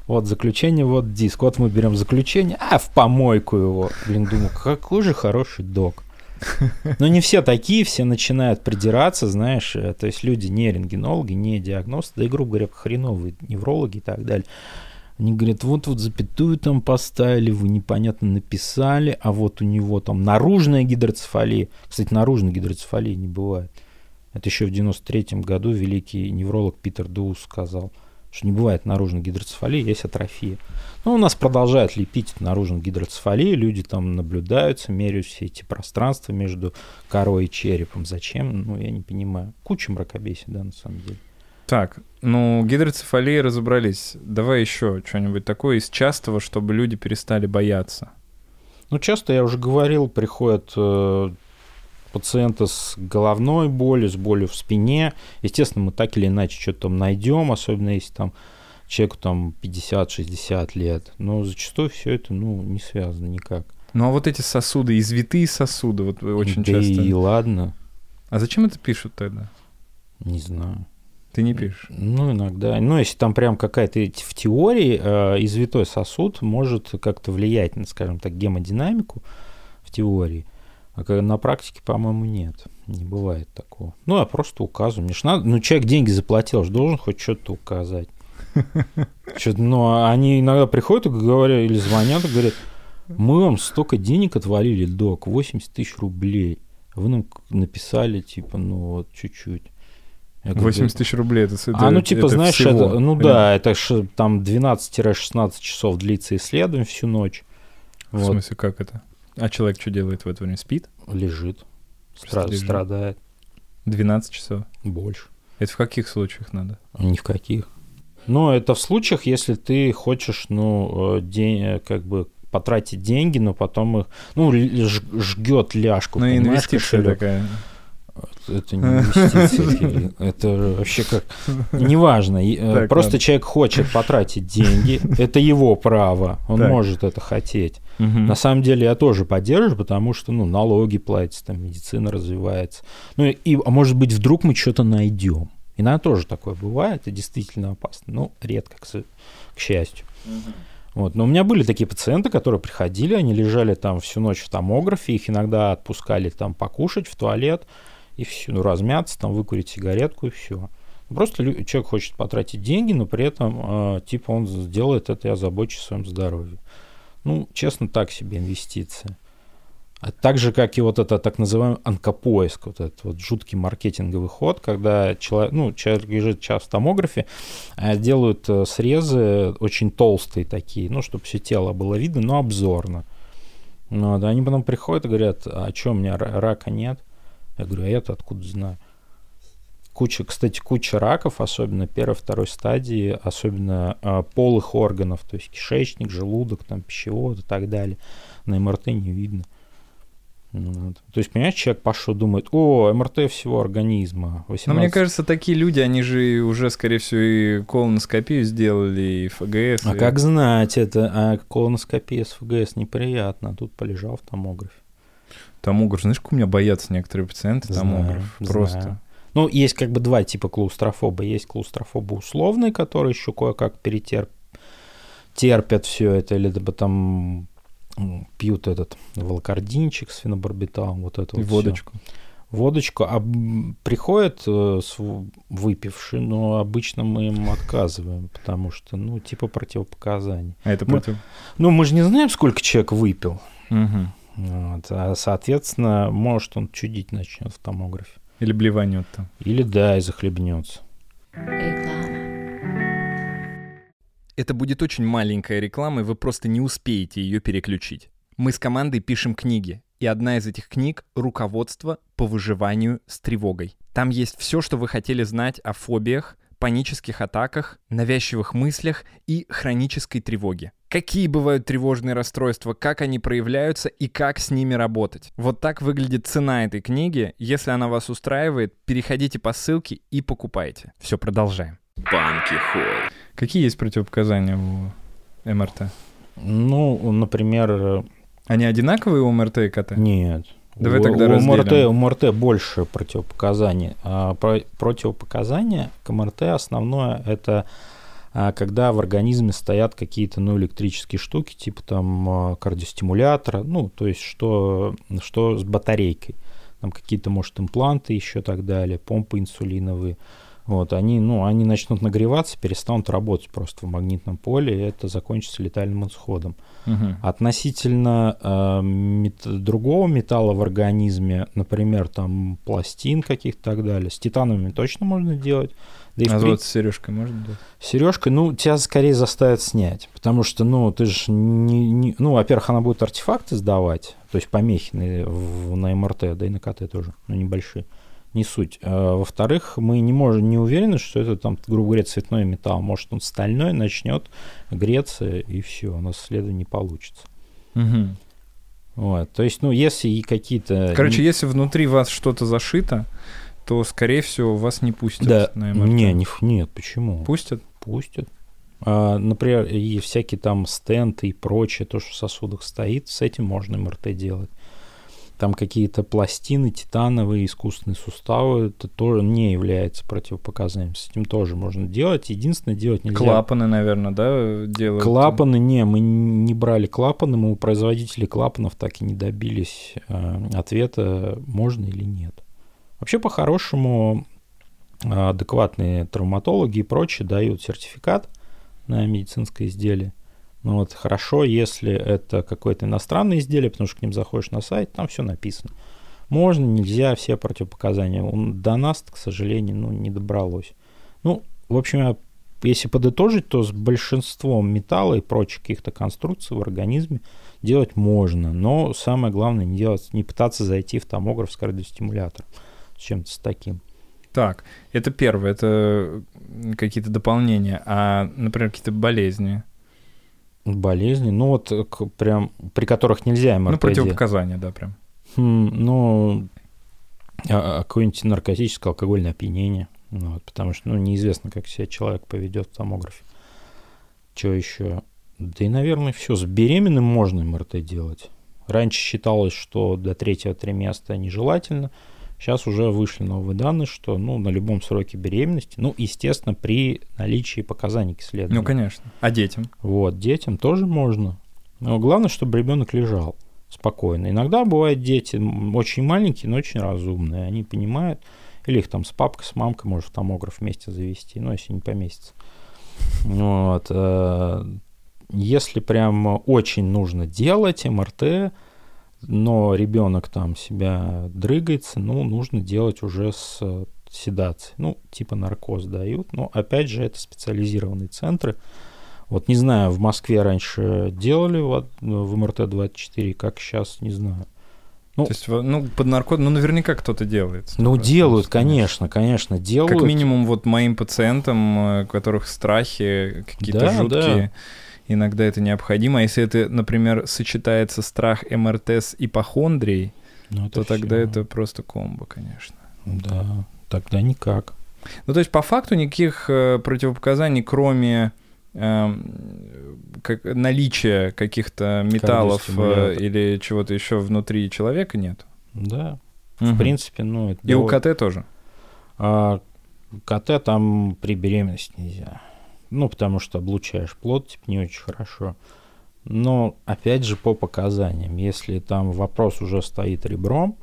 вот заключение, вот диск, вот мы берем заключение, а в помойку его. Блин, думаю, какой же хороший док. Но не все такие, все начинают придираться, знаешь, э, то есть люди не рентгенологи, не диагносты, да и, грубо говоря, хреновые неврологи и так далее. Они говорят, вот вот запятую там поставили, вы непонятно написали, а вот у него там наружная гидроцефалия. Кстати, наружной гидроцефалии не бывает. Это еще в 93 году великий невролог Питер Дуус сказал, что не бывает наружной гидроцефалии, есть атрофия. Ну, у нас продолжают лепить наружную гидроцефалию, люди там наблюдаются, меряют все эти пространства между корой и черепом. Зачем? Ну, я не понимаю. Куча мракобесия, да, на самом деле. Так, ну, гидроцефалии разобрались. Давай еще что-нибудь такое из частого, чтобы люди перестали бояться. Ну, часто, я уже говорил, приходят пациенты с головной болью, с болью в спине. Естественно, мы так или иначе что-то там найдем, особенно если там человеку там 50-60 лет. Но зачастую все это, ну, не связано никак. Ну а вот эти сосуды, извитые сосуды, вот очень да часто. и ладно. А зачем это пишут тогда? Не знаю. Ты не пишешь? Ну, иногда. Ну, если там прям какая-то в теории э, извитой сосуд может как-то влиять на, скажем так, гемодинамику в теории. А на практике, по-моему, нет. Не бывает такого. Ну, я просто указываю. Мне ж надо, ну, человек деньги заплатил, же должен хоть что-то указать. Что-то, ну, они иногда приходят и говорят, или звонят и говорят, мы вам столько денег отвалили, док, 80 тысяч рублей. Вы нам написали, типа, ну вот, чуть-чуть. Я 80 тысяч рублей, это, это А, ну, типа, это знаешь, всего, это, ну или? да, это ш, там 12-16 часов длится исследование всю ночь. В вот. смысле, как это? А человек что делает в это время? Спит? Лежит. Стра- лежит. Страдает. 12 часов? Больше. Это в каких случаях надо? Ни в каких. Ну, это в случаях, если ты хочешь, ну, э, день, э, как бы потратить деньги, но потом их, ну, жгет ляжку. Ну, инвестиция такая. Это не инвестиции, это вообще как... Неважно, э, просто человек хочет потратить деньги, это его право, он может это хотеть. На самом деле я тоже поддерживаю, потому что, ну, налоги платятся, там, медицина развивается. Ну, и, а может быть, вдруг мы что-то найдем. Иногда тоже такое бывает, и действительно опасно, но редко, к, к счастью. Угу. Вот. Но у меня были такие пациенты, которые приходили, они лежали там всю ночь в томографе, их иногда отпускали там покушать в туалет, и все, ну, размяться, там, выкурить сигаретку, и все. Просто человек хочет потратить деньги, но при этом, э, типа, он сделает это и озабочится о своем здоровье. Ну, честно, так себе инвестиция. А так же, как и вот это так называемый онкопоиск, вот этот вот жуткий маркетинговый ход, когда человек, ну, человек лежит час в томографе, а делают э, срезы очень толстые такие, ну, чтобы все тело было видно, но обзорно. Ну, да, они потом приходят и говорят, а что, у меня рака нет? Я говорю, а я-то откуда знаю? Куча, кстати, куча раков, особенно первой, второй стадии, особенно э, полых органов, то есть кишечник, желудок, там, пищевод и так далее. На МРТ не видно. Ну, то есть, понимаешь, человек пошел, думает, о, МРТ всего организма. 18... Но мне кажется, такие люди, они же уже, скорее всего, и колоноскопию сделали, и ФГС. А и... как знать это? А колоноскопия с ФГС неприятно. Тут полежал в томографе. Томограф, знаешь, как у меня боятся некоторые пациенты томограф? Знаю, Просто. Знаю. Ну, есть как бы два типа клаустрофоба. Есть клаустрофобы условные, которые еще кое-как перетерпят терпят все это, или потом пьют этот волокординчик с фенобарбиталом, вот эту вот водочку. Все. водочку. А приходят э, выпившие, но обычно мы им отказываем, потому что, ну, типа противопоказаний. А это мы, против... Ну, мы же не знаем, сколько человек выпил. Угу. Вот, а, соответственно, может он чудить начнет в томографе. Или блеванет там. Или, да, и захлебнется. Это будет очень маленькая реклама, и вы просто не успеете ее переключить. Мы с командой пишем книги, и одна из этих книг — «Руководство по выживанию с тревогой». Там есть все, что вы хотели знать о фобиях, панических атаках, навязчивых мыслях и хронической тревоге. Какие бывают тревожные расстройства, как они проявляются и как с ними работать. Вот так выглядит цена этой книги. Если она вас устраивает, переходите по ссылке и покупайте. Все, продолжаем. Банки Холл. Какие есть противопоказания у МРТ? Ну, например... Они одинаковые у МРТ и КТ? Нет. Давай у, тогда у МРТ, у МРТ больше противопоказаний. А про, противопоказания к МРТ основное это а, когда в организме стоят какие-то ну, электрические штуки, типа там а, кардиостимулятора, ну, то есть что, что с батарейкой. Там какие-то, может, импланты еще так далее, помпы инсулиновые. Вот, они, ну, они начнут нагреваться, перестанут работать просто в магнитном поле, и это закончится летальным исходом. Угу. Относительно э, мет, другого металла в организме, например, там пластин каких-то и так далее, с титановыми точно можно делать. Да и а вот с сережкой можно делать? Сережкой, ну, тебя скорее заставят снять, потому что, ну, ты же не, не... Ну, во-первых, она будет артефакты сдавать, то есть помехи на, в, на МРТ, да и на КТ тоже, но небольшие не суть. А, во-вторых, мы не можем, не уверены, что это там, грубо говоря, цветной металл. Может, он стальной начнет греться, и все, у нас следа не получится. Угу. Вот. То есть, ну, если и какие-то... Короче, если внутри вас что-то зашито, то, скорее всего, вас не пустят да. на МРТ. Не, не, нет, почему? Пустят? Пустят. А, например, и всякие там стенты и прочее, то, что в сосудах стоит, с этим можно МРТ делать там какие-то пластины, титановые, искусственные суставы, это тоже не является противопоказанием. С этим тоже можно делать. Единственное, делать нельзя... Клапаны, наверное, да, делают? Клапаны, не, мы не брали клапаны, мы у производителей клапанов так и не добились э, ответа, можно или нет. Вообще, по-хорошему, адекватные травматологи и прочие дают сертификат на медицинское изделие. Ну вот хорошо, если это какое-то иностранное изделие, потому что к ним заходишь на сайт, там все написано. Можно, нельзя, все противопоказания. Он, до нас, к сожалению, ну, не добралось. Ну, в общем, если подытожить, то с большинством металла и прочих каких-то конструкций в организме делать можно, но самое главное не делать, не пытаться зайти в томограф с кардиостимулятором, с чем-то с таким. Так, это первое, это какие-то дополнения, а, например, какие-то болезни, Болезни, ну вот прям, при которых нельзя МРТ Ну, противопоказания, да, прям. Хм, ну, а, а какое-нибудь наркотическое, алкогольное опьянение. Ну, вот, потому что, ну, неизвестно, как себя человек поведет в томографе. Что еще? Да и, наверное, все. С беременным можно МРТ делать. Раньше считалось, что до третьего триместра нежелательно. Сейчас уже вышли новые данные, что ну, на любом сроке беременности, ну, естественно, при наличии показаний к исследованию. Ну, конечно. А детям? Вот, детям тоже можно. Но главное, чтобы ребенок лежал спокойно. Иногда бывают дети очень маленькие, но очень разумные. Они понимают, или их там с папкой, с мамкой может томограф вместе завести, ну, если не поместится. Вот. Э, если прям очень нужно делать МРТ, но ребенок там себя дрыгается, ну, нужно делать уже с седацией. Ну, типа наркоз дают, но опять же это специализированные центры. Вот не знаю, в Москве раньше делали в, в МРТ-24, как сейчас, не знаю. Ну, То есть, ну, под наркоз, ну, наверняка кто-то делает. Ну, делают, конечно, конечно, делают. Как минимум, вот моим пациентам, э, у которых страхи какие-то да, жуткие, да иногда это необходимо. А если это, например, сочетается страх МРТ с ипохондрией, ну, то тогда все. это просто комбо, конечно. Да, тогда никак. Ну, то есть, по факту никаких э, противопоказаний, кроме э, как, наличия каких-то металлов э, или чего-то еще внутри человека нет. Да. Угу. В принципе, ну... Это И довольно... у КТ тоже? А, КТ там при беременности нельзя. Ну, потому что облучаешь плод, типа, не очень хорошо. Но, опять же, по показаниям, если там вопрос уже стоит ребром,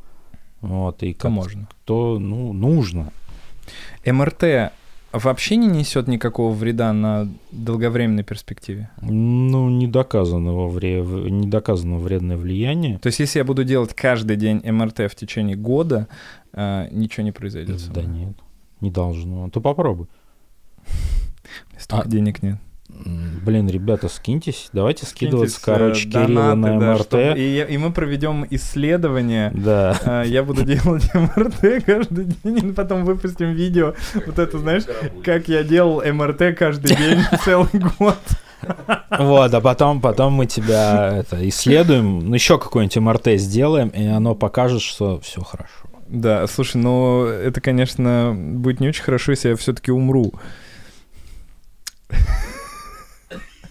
Вот, и То можно. то ну, нужно. МРТ вообще не несет никакого вреда на долговременной перспективе? Ну, недоказанного, вре... недоказанного вредное влияние. То есть если я буду делать каждый день МРТ в течение года, э, ничего не произойдет? Да нет, не должно. То попробуй. Столько А- денег нет. Блин, ребята, скиньтесь. Давайте скидываться, Скиньтесь, короче, э, Кирилла на донаты, да, МРТ. чтоб- и, и мы проведем исследование. Да. А, Я буду делать МРТ каждый день, и потом выпустим видео. Вот это, знаешь, как я делал МРТ каждый день целый год. Вот, а потом, потом мы тебя это, исследуем, ну, еще какой-нибудь МРТ сделаем, и оно покажет, что все хорошо. Да, слушай, ну это, конечно, будет не очень хорошо, если я все-таки умру.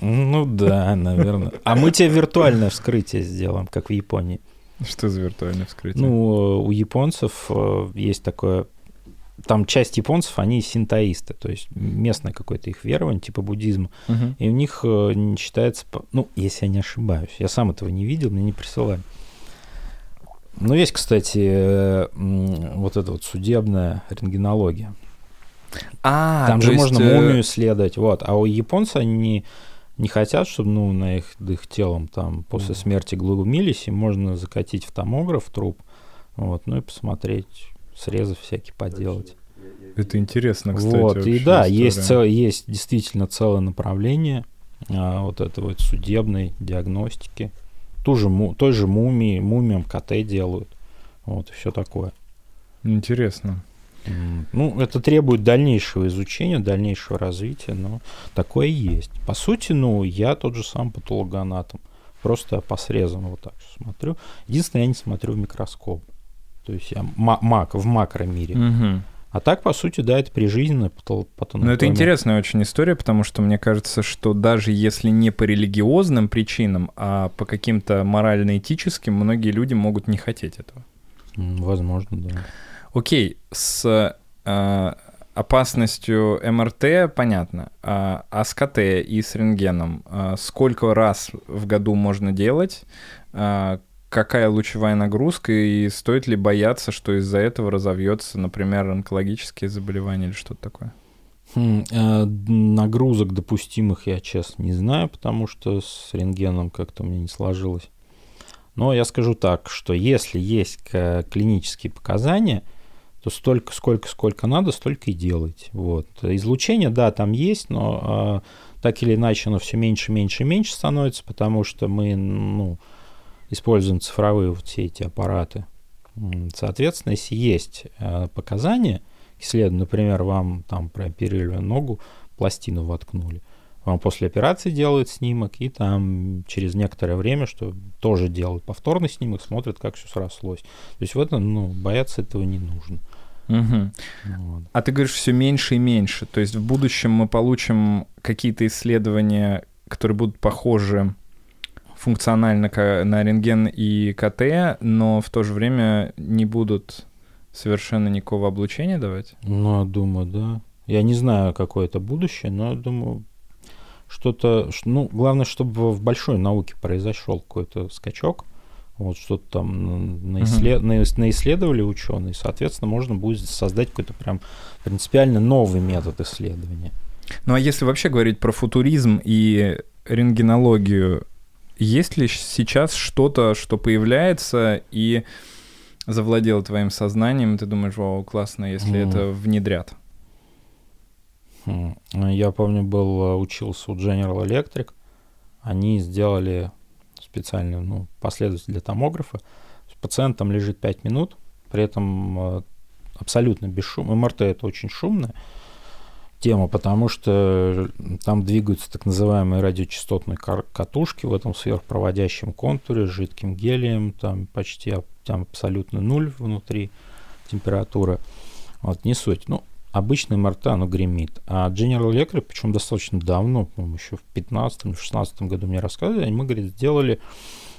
Ну да, наверное. А мы тебе виртуальное вскрытие сделаем, как в Японии. Что за виртуальное вскрытие? Ну, у японцев э, есть такое... Там часть японцев, они синтоисты, то есть местное какое-то их верование, типа буддизма. Мгм. И у них э, не считается... Ну, если я не ошибаюсь. Я сам этого не видел, мне не присылали. Но есть, кстати, э, вот эта вот судебная рентгенология. А, Там же есть, можно э, мумию исследовать. Вот. А у японцев они не, хотят, чтобы ну, на их, их телом там после смерти глумились, и можно закатить в томограф труп, вот, ну и посмотреть, срезы всякие поделать. Это интересно, кстати. вот, и да, история. есть, цел- есть действительно целое направление а, вот этой вот судебной диагностики. Ту же, му- той же мумии, мумиям КТ делают. Вот, и все такое. Интересно. Ну, это требует дальнейшего изучения, дальнейшего развития, но такое есть. По сути, ну, я тот же сам патологоанатом. Просто по срезам вот так смотрю. Единственное, я не смотрю в микроскоп. То есть я ма- мак, в макромире. Мгм. А так, по сути, да, это прижизненная патол- Ну, это интересная очень история, потому что мне кажется, что даже если не по религиозным причинам, а по каким-то морально-этическим, многие люди могут не хотеть этого. Возможно, да. Окей, с э, опасностью МРТ понятно, а, а с КТ и с рентгеном а, сколько раз в году можно делать? А, какая лучевая нагрузка и стоит ли бояться, что из-за этого разовьется, например, онкологические заболевания или что-то такое? Хм, э, нагрузок допустимых я, честно, не знаю, потому что с рентгеном как-то меня не сложилось. Но я скажу так, что если есть клинические показания, то столько, сколько, сколько надо, столько и делайте. Вот. Излучение, да, там есть, но э, так или иначе оно все меньше, меньше, меньше становится, потому что мы, ну, используем цифровые вот все эти аппараты. Соответственно, если есть э, показания, исследование, например, вам там прооперировали ногу, пластину воткнули, вам после операции делают снимок, и там через некоторое время, что тоже делают повторный снимок, смотрят, как все срослось. То есть в этом, ну, бояться этого не нужно. Мгм. Вот. А ты говоришь, все меньше и меньше. То есть в будущем мы получим какие-то исследования, которые будут похожи функционально на рентген и КТ, но в то же время не будут совершенно никакого облучения давать? Ну, думаю, да. Я не знаю, какое это будущее, но я думаю, что-то... Ну, главное, чтобы в большой науке произошел какой-то скачок. Вот что-то там на- наислед- наис- наисследовали ученые, соответственно, можно будет создать какой-то прям принципиально новый метод исследования. Ну а если вообще говорить про футуризм и рентгенологию, есть ли сейчас что-то, что появляется и завладело твоим сознанием, и ты думаешь, вау, классно, если М. это внедрят? Хм. Я помню, был, э, учился у General Electric. Они сделали специальный ну, последователь для томографа. Пациент там лежит 5 минут, при этом э, абсолютно без шума. МРТ это очень шумная тема, потому что там двигаются так называемые радиочастотные катушки в этом сверхпроводящем контуре с жидким гелием, там почти там абсолютно нуль внутри температура. Вот, не суть. Ну, обычный МРТ, оно гремит. А General Electric, причем достаточно давно, по-моему, еще в 15-16 году мне рассказывали, мы, говорит, сделали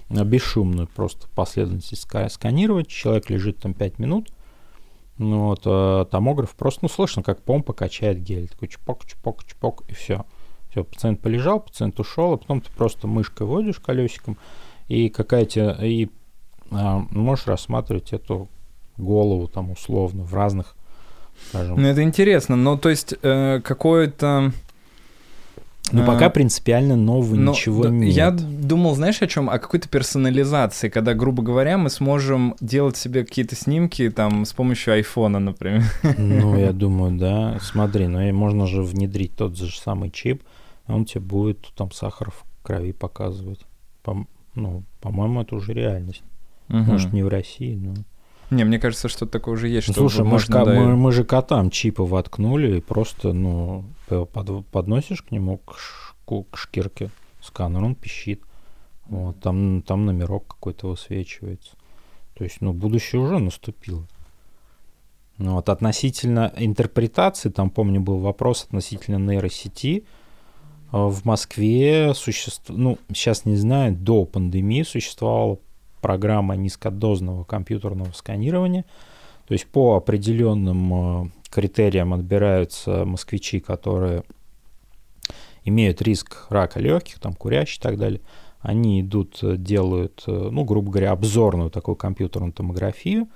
э, бесшумную просто последовательность ска- сканировать. Человек лежит там 5 минут, ну вот, а томограф просто, ну, слышно, как помпа качает гель. Такой чпок, чпок, чпок, и все. Все, пациент полежал, пациент ушел, а потом ты просто мышкой водишь колесиком, и какая тебе, и а, можешь рассматривать эту голову там условно в разных, скажем. Ну, это интересно, но то есть э, какое-то... Ну, э, пока принципиально нового но ничего да, нет. Я думал, знаешь, о чем? О какой-то персонализации, когда, грубо говоря, мы сможем делать себе какие-то снимки там с помощью айфона, например. Ну, я думаю, да. Смотри, ну и можно же внедрить тот же самый чип, он тебе будет там сахар в крови показывать. По- ну, по-моему, это уже реальность. Может, Мгм. не в России, но... Не, мне кажется, что такое уже есть. Ну, что слушай, мы, можно, ко- да, мы, мы же котам чипы воткнули, и просто, ну, под- подносишь к нему, к, шку- к шкирке сканер, он пищит. Вот, там, там номерок какой-то высвечивается. То есть, ну, будущее уже наступило. Ну, вот, относительно интерпретации, там, помню, был вопрос относительно нейросети. А В Москве существует, ну, сейчас не знаю, до пандемии существовала программа низкодозного компьютерного сканирования. То есть по определенным э, критериям отбираются москвичи, которые имеют риск рака легких, там курящие и так далее. Они идут, э, делают, э, ну, грубо говоря, обзорную такую компьютерную томографию,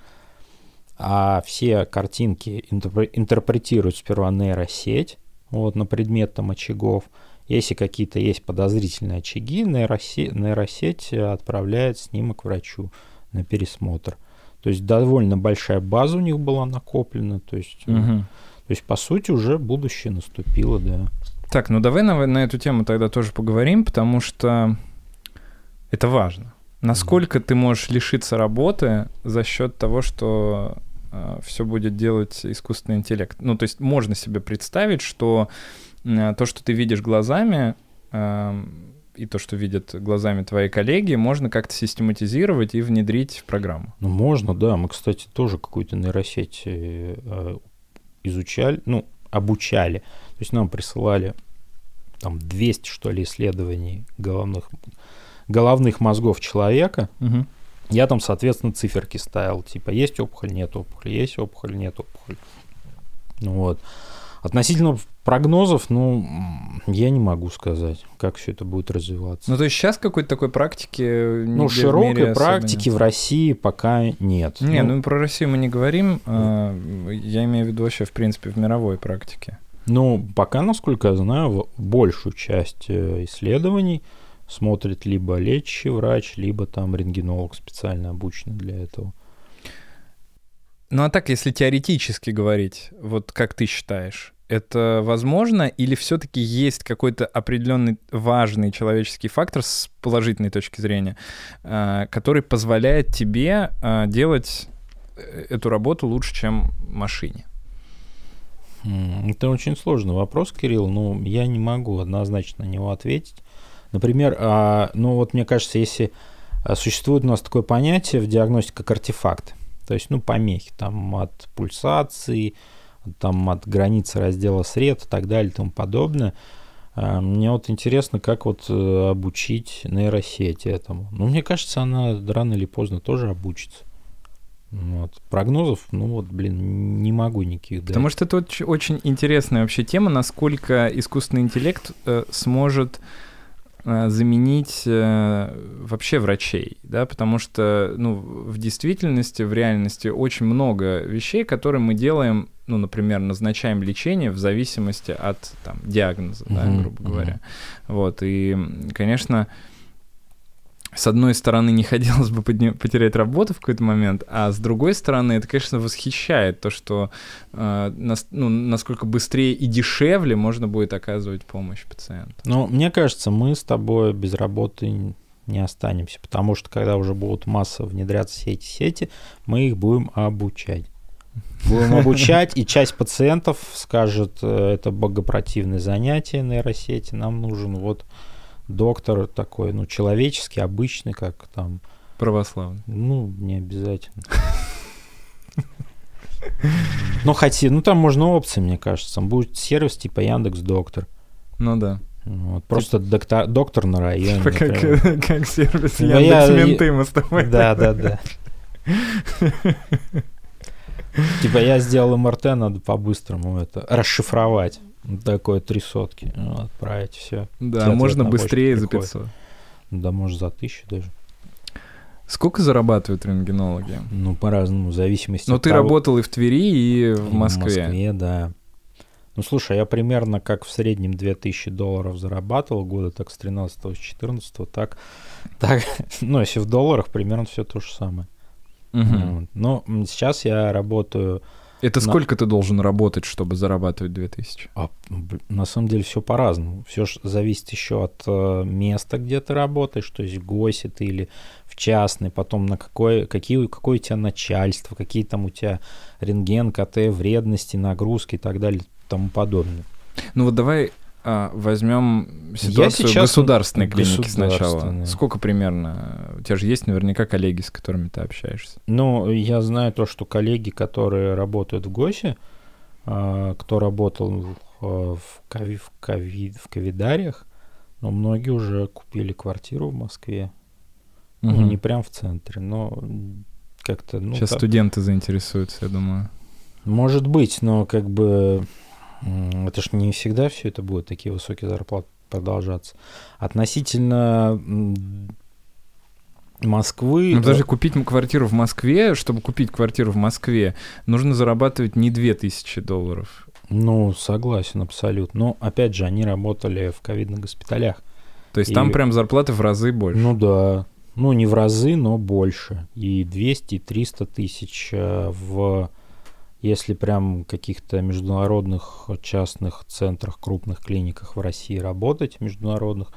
а все картинки интерпре- интерпретируют сперва нейросеть вот, на предмет там очагов. Если какие-то есть подозрительные очаги, нейросе- нейросеть э, отправляет снимок врачу на пересмотр. То есть довольно большая база у них была накоплена. То есть, э, Мгм. то есть по сути, уже будущее наступило, да. Так, ну давай на, на эту тему тогда тоже поговорим, потому что это важно. Насколько ты можешь лишиться работы за счет того, что все будет делать искусственный интеллект? Ну, то есть можно себе представить, что э, то, что ты видишь глазами, эм, и то, что видят глазами твои коллеги, можно как-то систематизировать и внедрить в программу. Ну, можно, да. Мы, кстати, тоже какую-то нейросеть э, э, изучали, ну, обучали. То есть нам присылали там 200, что ли, исследований головных, головных мозгов человека. Мгм. Я там, соответственно, циферки ставил. Типа, есть опухоль, нет опухоли, есть опухоль, нет опухоли. Ну Вот. Относительно прогнозов, ну, я не могу сказать, как все это будет развиваться. Ну, то есть сейчас какой-то такой практики... э, Ну, широкой практики нет. в России пока нет. Не, ну, ну про Россию мы не говорим. а, Я имею в виду вообще, в принципе, в мировой практике. Ну, пока, насколько я знаю, большую часть э, исследований смотрит либо лечащий врач, либо там рентгенолог специально обученный для этого. Ну а так, если теоретически говорить, вот как ты считаешь, это возможно или все-таки есть какой-то определенный важный человеческий фактор с положительной точки зрения, а, который позволяет тебе а, делать э, эту работу лучше, чем машине? Это очень сложный вопрос, Кирилл, но я не могу однозначно на него ответить. Например, а, ну вот мне кажется, если а, существует у нас такое понятие в диагностике как артефакт, то есть, ну, помехи там от пульсации, там от границы раздела сред и так далее и тому подобное. А, Мне вот интересно, как вот э, обучить нейросеть этому. Ну, мне кажется, она рано или поздно тоже обучится. Вот. Прогнозов, ну вот, блин, не могу никаких дать. Потому что это оч- очень интересная вообще тема, насколько искусственный интеллект э, сможет заменить э, вообще врачей, да, потому что, ну, в действительности, в реальности очень много вещей, которые мы делаем, ну, например, назначаем лечение в зависимости от там, диагноза, да, грубо говоря. Вот, и, конечно, с одной стороны, не хотелось бы потерять работу в какой-то момент, а с другой стороны, это, конечно, восхищает то, что э, ну, насколько быстрее и дешевле можно будет оказывать помощь пациенту. Ну, мне кажется, мы с тобой без работы не останемся, потому что когда уже будут массово внедряться все эти сети, мы их будем обучать. Будем обучать, и часть пациентов скажет, э, это богопротивное занятие нейросети, нам нужен вот доктор такой, ну, человеческий, обычный, как там, Православный. ну, не обязательно. Ну, хотя, ну, там можно опции, мне кажется. Будет сервис типа Яндекс Доктор. Ну да. Вот, просто доктор, доктор на районе. Типа как, как сервис Ну, я- Яндекс.Менты мы с тобой. Да, да, да. Типа я сделал МРТ, надо по-быстрому это расшифровать. Такое три сотки. ну, Отправить все. Да, Ответ можно быстрее за приходит. 500. Да, может, за тысячу даже. Сколько зарабатывают рентгенологи? Ну, по-разному, в зависимости Но от ты того- работал и в Твери, и в Москве. В Москве, да. Ну, слушай, я примерно как в среднем 2000 долларов зарабатывал года, так с 13 с 14 так, так, ну, если в долларах, примерно все то же самое. Но м, сейчас я работаю, Это На- сколько ты должен работать, чтобы зарабатывать 2000? а, на самом деле все по-разному. Все зависит еще от э, места, где ты работаешь, то есть в ГОСе ты или в частной, потом на какое, какие, какое у тебя начальство, какие там у тебя рентген, КТ, вредности, нагрузки и так далее и тому подобное. Ну вот давай а, возьмем ситуацию сейчас государственной клиники сначала. Сколько примерно? У тебя же есть наверняка коллеги, с которыми ты общаешься. Ну, я знаю то, что коллеги, которые работают в ГОСе, а, кто работал э, в, кови, в, ковид, в ковидариях, но многие уже купили квартиру в Москве. Ну, Мгм. не прям в центре, но как-то... Ну, Сейчас там- студенты заинтересуются, я думаю. Может быть, но как бы это ж не всегда все это будет такие высокие зарплаты продолжаться. Относительно Москвы... Ну, подожди, купить квартиру в Москве, чтобы купить квартиру в Москве, нужно зарабатывать не 2000 долларов. Ну, согласен, абсолютно. Но, опять же, они работали в ковидных госпиталях. То есть И- там прям зарплаты в разы больше. Ну да. Ну, не в разы, но больше. И 200, и 300 тысяч э, в... Если прям каких-то международных частных центрах, крупных клиниках в России работать, международных,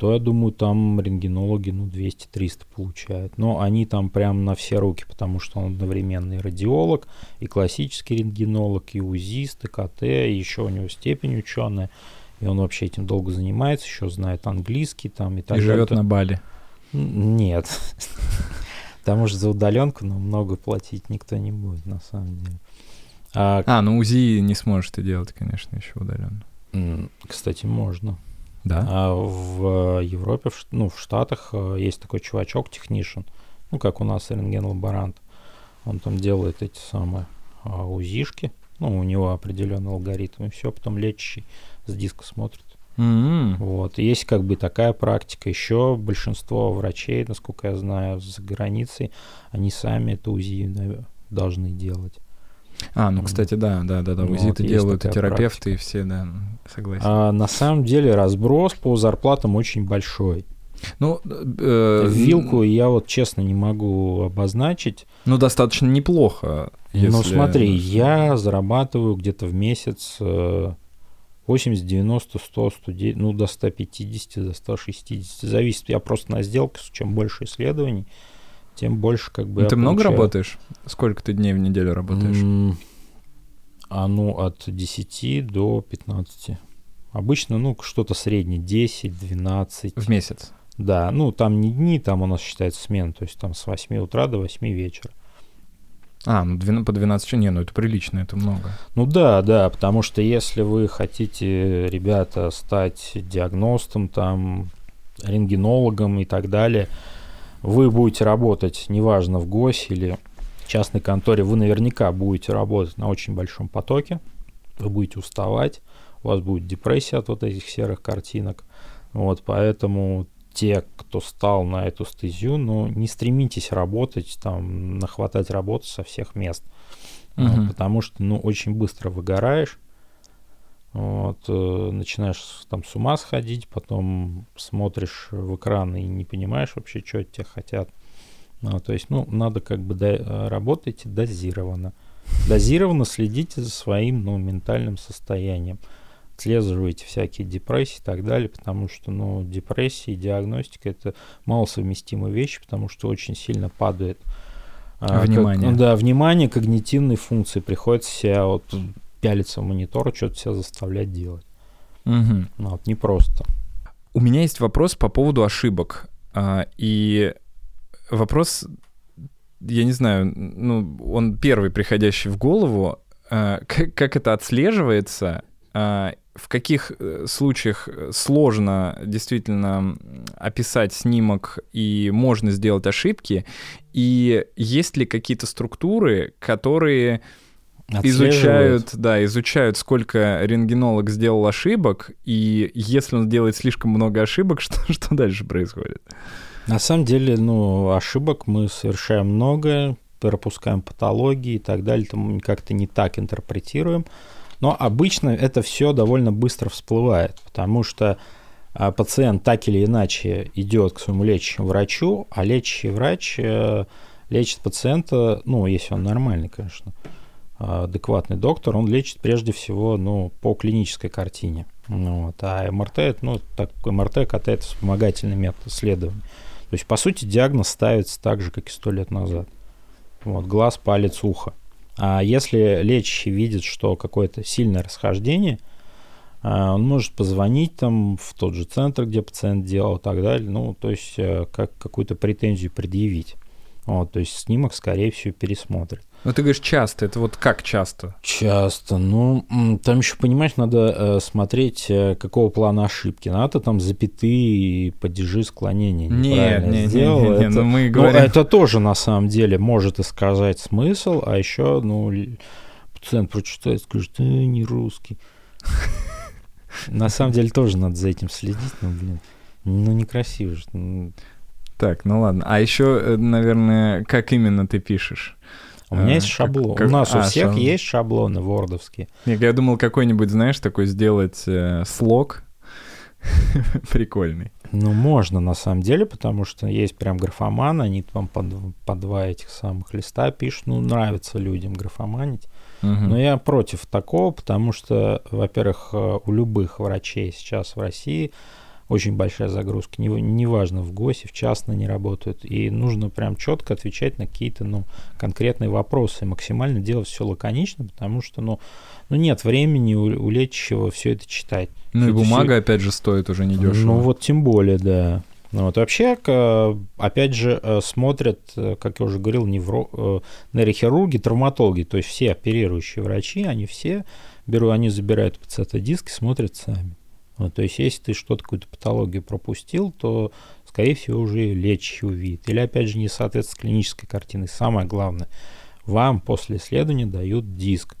то я думаю, там рентгенологи, ну, 200-300 получают. Но они там прям на все руки, потому что он одновременно и радиолог, и классический рентгенолог, и УЗИст, и КТ, и еще у него степень ученая. И он вообще этим долго занимается, еще знает английский там и так и далее. живет на Бали. Нет. Потому что за удаленку ну, много платить никто не будет, на самом деле. А, А, ну УЗИ не сможешь ты делать, конечно, еще удаленно. кстати, можно. Да? А в Европе, в, ну, в Штатах э, есть такой чувачок, технишн, ну, как у нас рентген-лаборант. Он там делает эти самые а, УЗИшки, ну, у него определенный алгоритм, и все, потом лечащий с диска смотрит. М. Вот. Есть как бы такая практика. Еще большинство врачей, насколько я знаю, за границей, они сами это УЗИ должны делать. А, ну, кстати, да, да, да, да. Ну, УЗИ вот делают и терапевты, и все, да, согласен. А на самом деле разброс по зарплатам очень большой. Ну, э, Вилку я вот честно не могу обозначить. Ну, достаточно неплохо. Но если- Ну, смотри, я зарабатываю где-то в месяц э, 80, 90, 100, 110, ну до 150, до 160. Зависит, я просто на сделке, чем больше исследований, тем больше как бы Ну, ты много получаю. работаешь? Сколько ты дней в неделю работаешь? А ну от 10 до 15. Обычно, ну, что-то среднее, 10, 12. В месяц. Да, ну, там не дни, там у нас считается смена, то есть там с 8 утра до 8 вечера. А, ну двен- по 12 часов. Не, ну это прилично, это много. Ну да, да, потому что если вы хотите, ребята, стать диагностом, там, рентгенологом и так далее, вы будете работать, неважно, в ГОСе или частной конторе, вы наверняка будете работать на очень большом потоке, вы будете уставать, у вас будет депрессия от вот этих серых картинок. Вот, поэтому те, кто стал на эту стезю, ну, не стремитесь работать, там, нахватать работу со всех мест. Вот, Мгм. потому что, ну, очень быстро выгораешь, вот, э, начинаешь там с ума сходить, потом смотришь в экран и не понимаешь вообще, что от тебя хотят. Ну, то есть, ну, надо как бы до, э, работайте дозированно. Дозированно следите за своим, ну, ментальным состоянием. Отслеживайте всякие депрессии и так далее, потому что, ну, депрессия и диагностика это малосовместимые вещи, потому что очень сильно падает а, как- Внимание. ну да, внимание, когнитивные функции. Приходится себя вот пялиться в монитор, что-то себя заставлять делать. Мгм. Ну, вот, непросто. У меня есть вопрос по поводу ошибок. А, и вопрос, я не знаю, ну, он первый приходящий в голову. А, как, как это отслеживается? А, в каких э, случаях сложно действительно описать снимок и можно сделать ошибки? И есть ли какие-то структуры, которые изучают, да, изучают, сколько рентгенолог сделал ошибок, и если он делает слишком много ошибок, что, что дальше происходит? На самом деле, ну, ошибок мы совершаем много, пропускаем патологии и так далее, там как-то не так интерпретируем. Но обычно это все довольно быстро всплывает, потому что а, пациент так или иначе идет к своему лечащему врачу, а лечащий врач э, лечит пациента, ну, если он нормальный, конечно, адекватный доктор, он лечит прежде всего, ну, по клинической картине. Ну вот. А МРТ, ну, так, МРТ, КТ – это вспомогательный метод исследования. То есть, по сути, диагноз ставится так же, как и сто лет назад. Вот, глаз, палец, ухо. А если лечащий видит, что какое-то сильное расхождение, а, он может позвонить там в тот же центр, где пациент делал и так далее, ну, то есть э, как какую-то претензию предъявить. Вот, то есть снимок, скорее всего, пересмотрит. Ну, ты говоришь часто. Это вот как часто? Часто. Ну, там еще, понимаешь, надо э, смотреть, э, какого плана ошибки. Надо там запятые и падежи склонения нет, нет, сделал. Нет, нет, это, ну, мы ну, говорим... это тоже, на самом деле, может искажать смысл, а еще, ну, пациент прочитает, скажет, э, не русский. На самом деле тоже надо за этим следить, ну, блин, ну, некрасиво же. Ну. Так, ну ладно. А еще, э, наверное, как именно ты пишешь? У меня есть а, шаблон. Как, У нас а, у всех шаблон. есть шаблоны вордовские. Нет, я думал какой-нибудь, знаешь, такой сделать э, слог прикольный. Ну, можно на самом деле, потому что есть прям графоманы, они там по, по два этих самых листа пишут. Ну, нравится людям графоманить. Угу. Но я против такого, потому что, во-первых, э, у любых врачей сейчас в России очень большая загрузка. Неважно, не в ГОСе, в частно не работают. И нужно прям четко отвечать на какие-то ну, конкретные вопросы. максимально делать все лаконично, потому что ну, ну нет времени у, у лечащего все это читать. Ну и бумага, все... опять же, стоит уже недешево. Ну вот тем более, да. Ну, вот вообще, опять же, э, смотрят, э, как я уже говорил, невро... Э, нейрохирурги, травматологи, то есть все оперирующие врачи, они все берут, они забирают пациента-диски, смотрят сами. Ну, то есть, если ты что-то, какую-то патологию пропустил, то, скорее всего, уже лечащий увидит. Или, опять же, не соответствует клинической картиной. Самое главное, вам после исследования дают диск.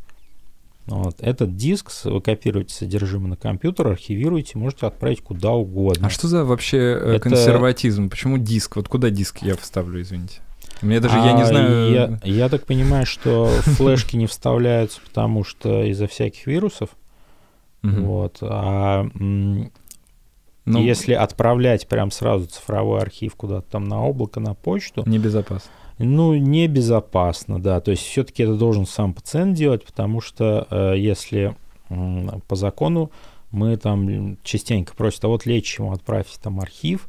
Вот. Этот диск вы копируете содержимое на компьютер, архивируете, можете отправить куда угодно. А что за вообще э, Это... консерватизм? Почему диск? Вот куда диск я вставлю, извините? Мне даже, а, я не знаю... Я, я так понимаю, что флешки не вставляются, потому что из-за всяких вирусов. Угу. Вот. А ну, если отправлять прям сразу цифровой архив куда-то там на облако, на почту... Небезопасно. Ну, небезопасно, да. То есть все-таки это должен сам пациент делать, потому что э, если э, по закону мы там частенько просят, а вот лечащему отправьте там архив,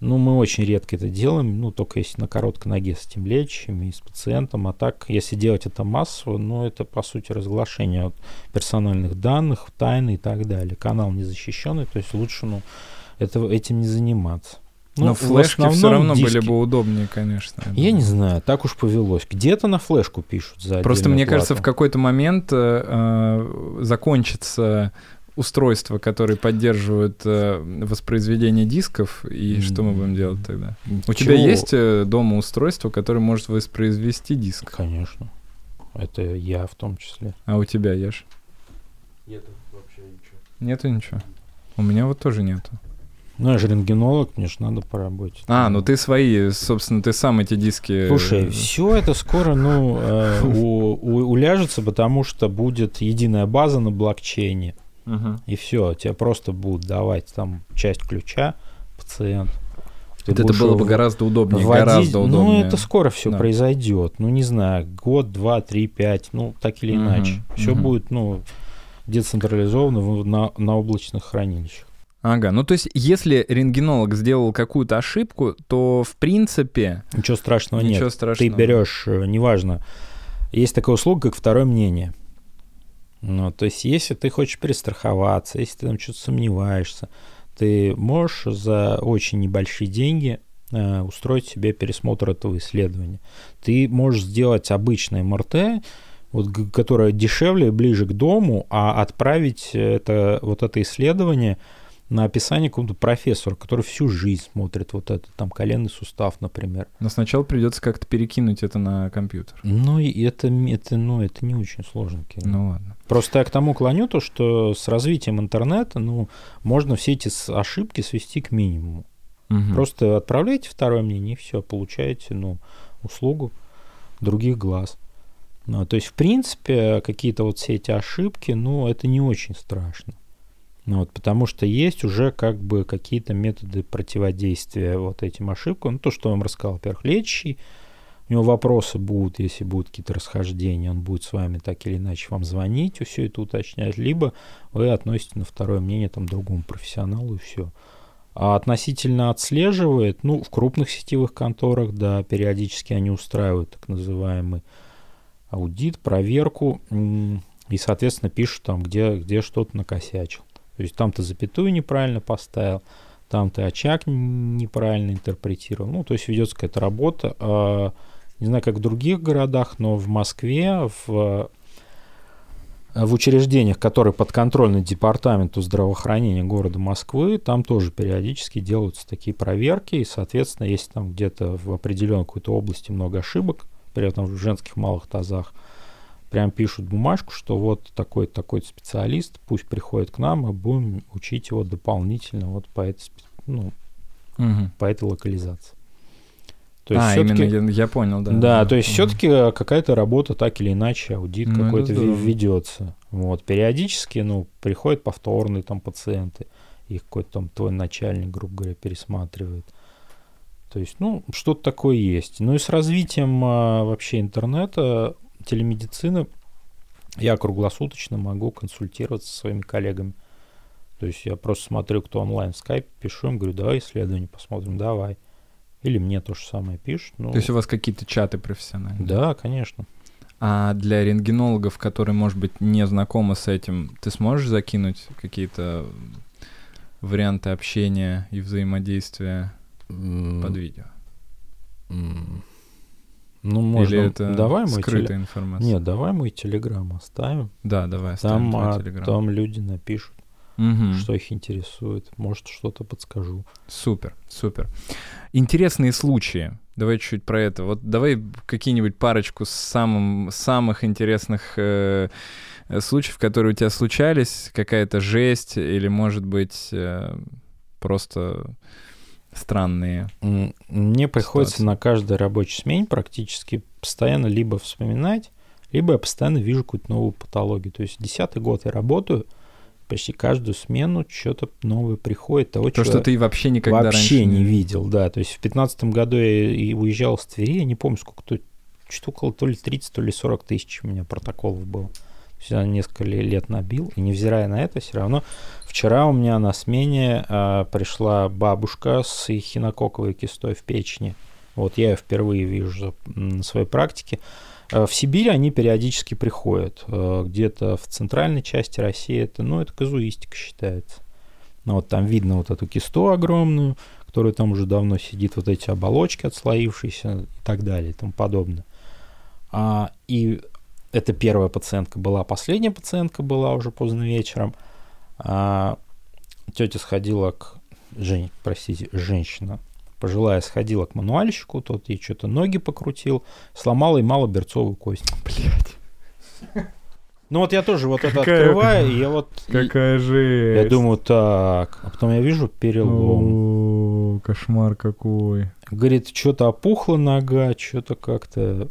ну, мы очень редко это делаем, ну, только если на короткой ноге с этим лечащим и с пациентом. А так, если делать это массово, ну, это, по сути, разглашение персональных данных, тайны и так далее. Канал не защищенный, то есть лучше, ну, это, этим не заниматься. Ну, Но флешки все равно диски... были бы удобнее, конечно. Я, я не знаю, так уж повелось. Где-то на флешку пишут за Просто мне плату. кажется, в какой-то момент э, э закончится устройства, которые поддерживают э, воспроизведение дисков, и что мы будем делать тогда? У тебя есть э, дома устройство, которое может воспроизвести диск? Конечно. Это я в том числе. А у тебя, Еш? Нету вообще ничего. Нету ничего? У меня вот тоже нету. Ну, я же рентгенолог, мне же надо поработать. А, ну ты свои, собственно, ты сам эти диски... Слушай, все это скоро, ну, э, у, у, уляжется, потому что будет единая база на блокчейне. Угу. И все, тебе просто будут давать там часть ключа пациент. Ты это было бы гораздо удобнее, вводить, гораздо удобнее. Ну, это скоро все да. произойдет. Ну, не знаю, год, два, три, пять, ну, так или угу. иначе. Все угу. будет, ну, децентрализовано на, на облачных хранилищах. Ага, ну то есть, если рентгенолог сделал какую-то ошибку, то в принципе... Ничего страшного ничего нет. Страшного. Ты берешь, э, неважно, есть такая услуга, как второе мнение. Ну, то есть, если ты хочешь перестраховаться, если ты там что-то сомневаешься, ты можешь за очень небольшие деньги э, устроить себе пересмотр этого исследования. Ты можешь сделать обычное МРТ, вот, которое дешевле, ближе к дому, а отправить это, вот это исследование на описание какому-то профессору, который всю жизнь смотрит вот это, там, коленный сустав, например. Но сначала придется как-то перекинуть это на компьютер. Ну, и это, это, ну, это не очень сложно, Кирилл. Ну, ладно. Просто я к тому клоню то, что с развитием интернета, ну, можно все эти ошибки свести к минимуму. Мгм. Просто отправляете второе мнение, и все, получаете, ну, услугу других глаз. Ну, то есть, в принципе, какие-то вот все эти ошибки, ну, это не очень страшно. Ну, вот, потому что есть уже как бы какие-то методы противодействия вот этим ошибкам. Ну, то, что я вам рассказал, во-первых, лечащий, у него вопросы будут, если будут какие-то расхождения, он будет с вами так или иначе вам звонить, все это уточнять, либо вы относите на второе мнение там другому профессионалу и все. А относительно отслеживает, ну, в крупных сетевых конторах, да, периодически они устраивают так называемый аудит, проверку, и, соответственно, пишут там, где, где что-то накосячил. То есть там ты запятую неправильно поставил, там ты очаг неправильно интерпретировал. Ну, то есть ведется какая-то работа. Не знаю, как в других городах, но в Москве, в, в учреждениях, которые подконтрольны департаменту здравоохранения города Москвы, там тоже периодически делаются такие проверки, и, соответственно, если там где-то в определенной какой-то области много ошибок, при этом в женских малых тазах, прям пишут бумажку, что вот такой такой специалист, пусть приходит к нам, мы будем учить его дополнительно вот по этой, ну, Мгм. по этой локализации. То а, всё-таки- именно, я, я понял, да. да, то есть все-таки какая-то работа так или иначе, аудит Ну, какой-то ведется. Вот, периодически, ну, приходят повторные там пациенты, их какой-то там твой начальник, грубо говоря, пересматривает. То есть, ну, что-то такое есть. Ну и с развитием а, вообще интернета, телемедицины, я круглосуточно могу консультироваться со своими коллегами. То есть я просто смотрю, кто онлайн в скайпе, пишу им, говорю, давай исследование посмотрим, давай. Или мне то же самое пишут. Ну, То есть у вас какие-то чаты профессиональные? да, конечно. А для рентгенологов, которые, может быть, не знакомы с этим, ты сможешь закинуть какие-то варианты общения и взаимодействия под видео? М, Ну, можно. Или это давай скрытая теле- информация? Нет, давай мой телеграм оставим. Да, давай оставим Там, а, Telegram. там люди напишут, Мгм. что их интересует. Может, что-то подскажу. Супер, супер. Интересные случаи. Давай чуть-чуть про это. Вот давай какие-нибудь парочку самым, самых интересных э, случаев, которые у тебя случались, какая-то жесть или, может быть, э, просто странные. Мне приходится Ситуация. на каждой рабочей смене практически постоянно либо вспоминать, либо я постоянно вижу какую-то новую патологию. То есть десятый год я работаю, почти каждую смену что-то новое приходит. Того, То, что ты вообще никогда вообще раньше не видел, да. То есть в пятнадцатом году я и уезжал с Твери, я не помню, сколько то что около то ли 30, то ли 40 тысяч у меня протоколов было. То есть я несколько ле- лет набил, и невзирая на это, все равно вчера у меня на смене а, пришла бабушка с эхинококковой кистой в печени. Вот я ее впервые вижу на своей практике. А В Сибирь они периодически приходят. А, Где-то в центральной части России это, ну, это казуистика считается. Ну, вот там видно вот эту кисту огромную, которая там уже давно сидит, вот эти оболочки отслоившиеся и так далее и тому подобное. А, и это первая пациентка была, последняя пациентка была уже поздно вечером. А, тетя сходила к... Жень, простите, женщина пожилая сходила к мануальщику, тот ей что-то ноги покрутил, сломала и малоберцовую кость. Блять, Ну вот я тоже вот это Какая- открываю, и я вот... какая жесть. я думаю, так, а потом я вижу перелом. О, кошмар какой. Говорит, что-то опухла нога, что-то как-то...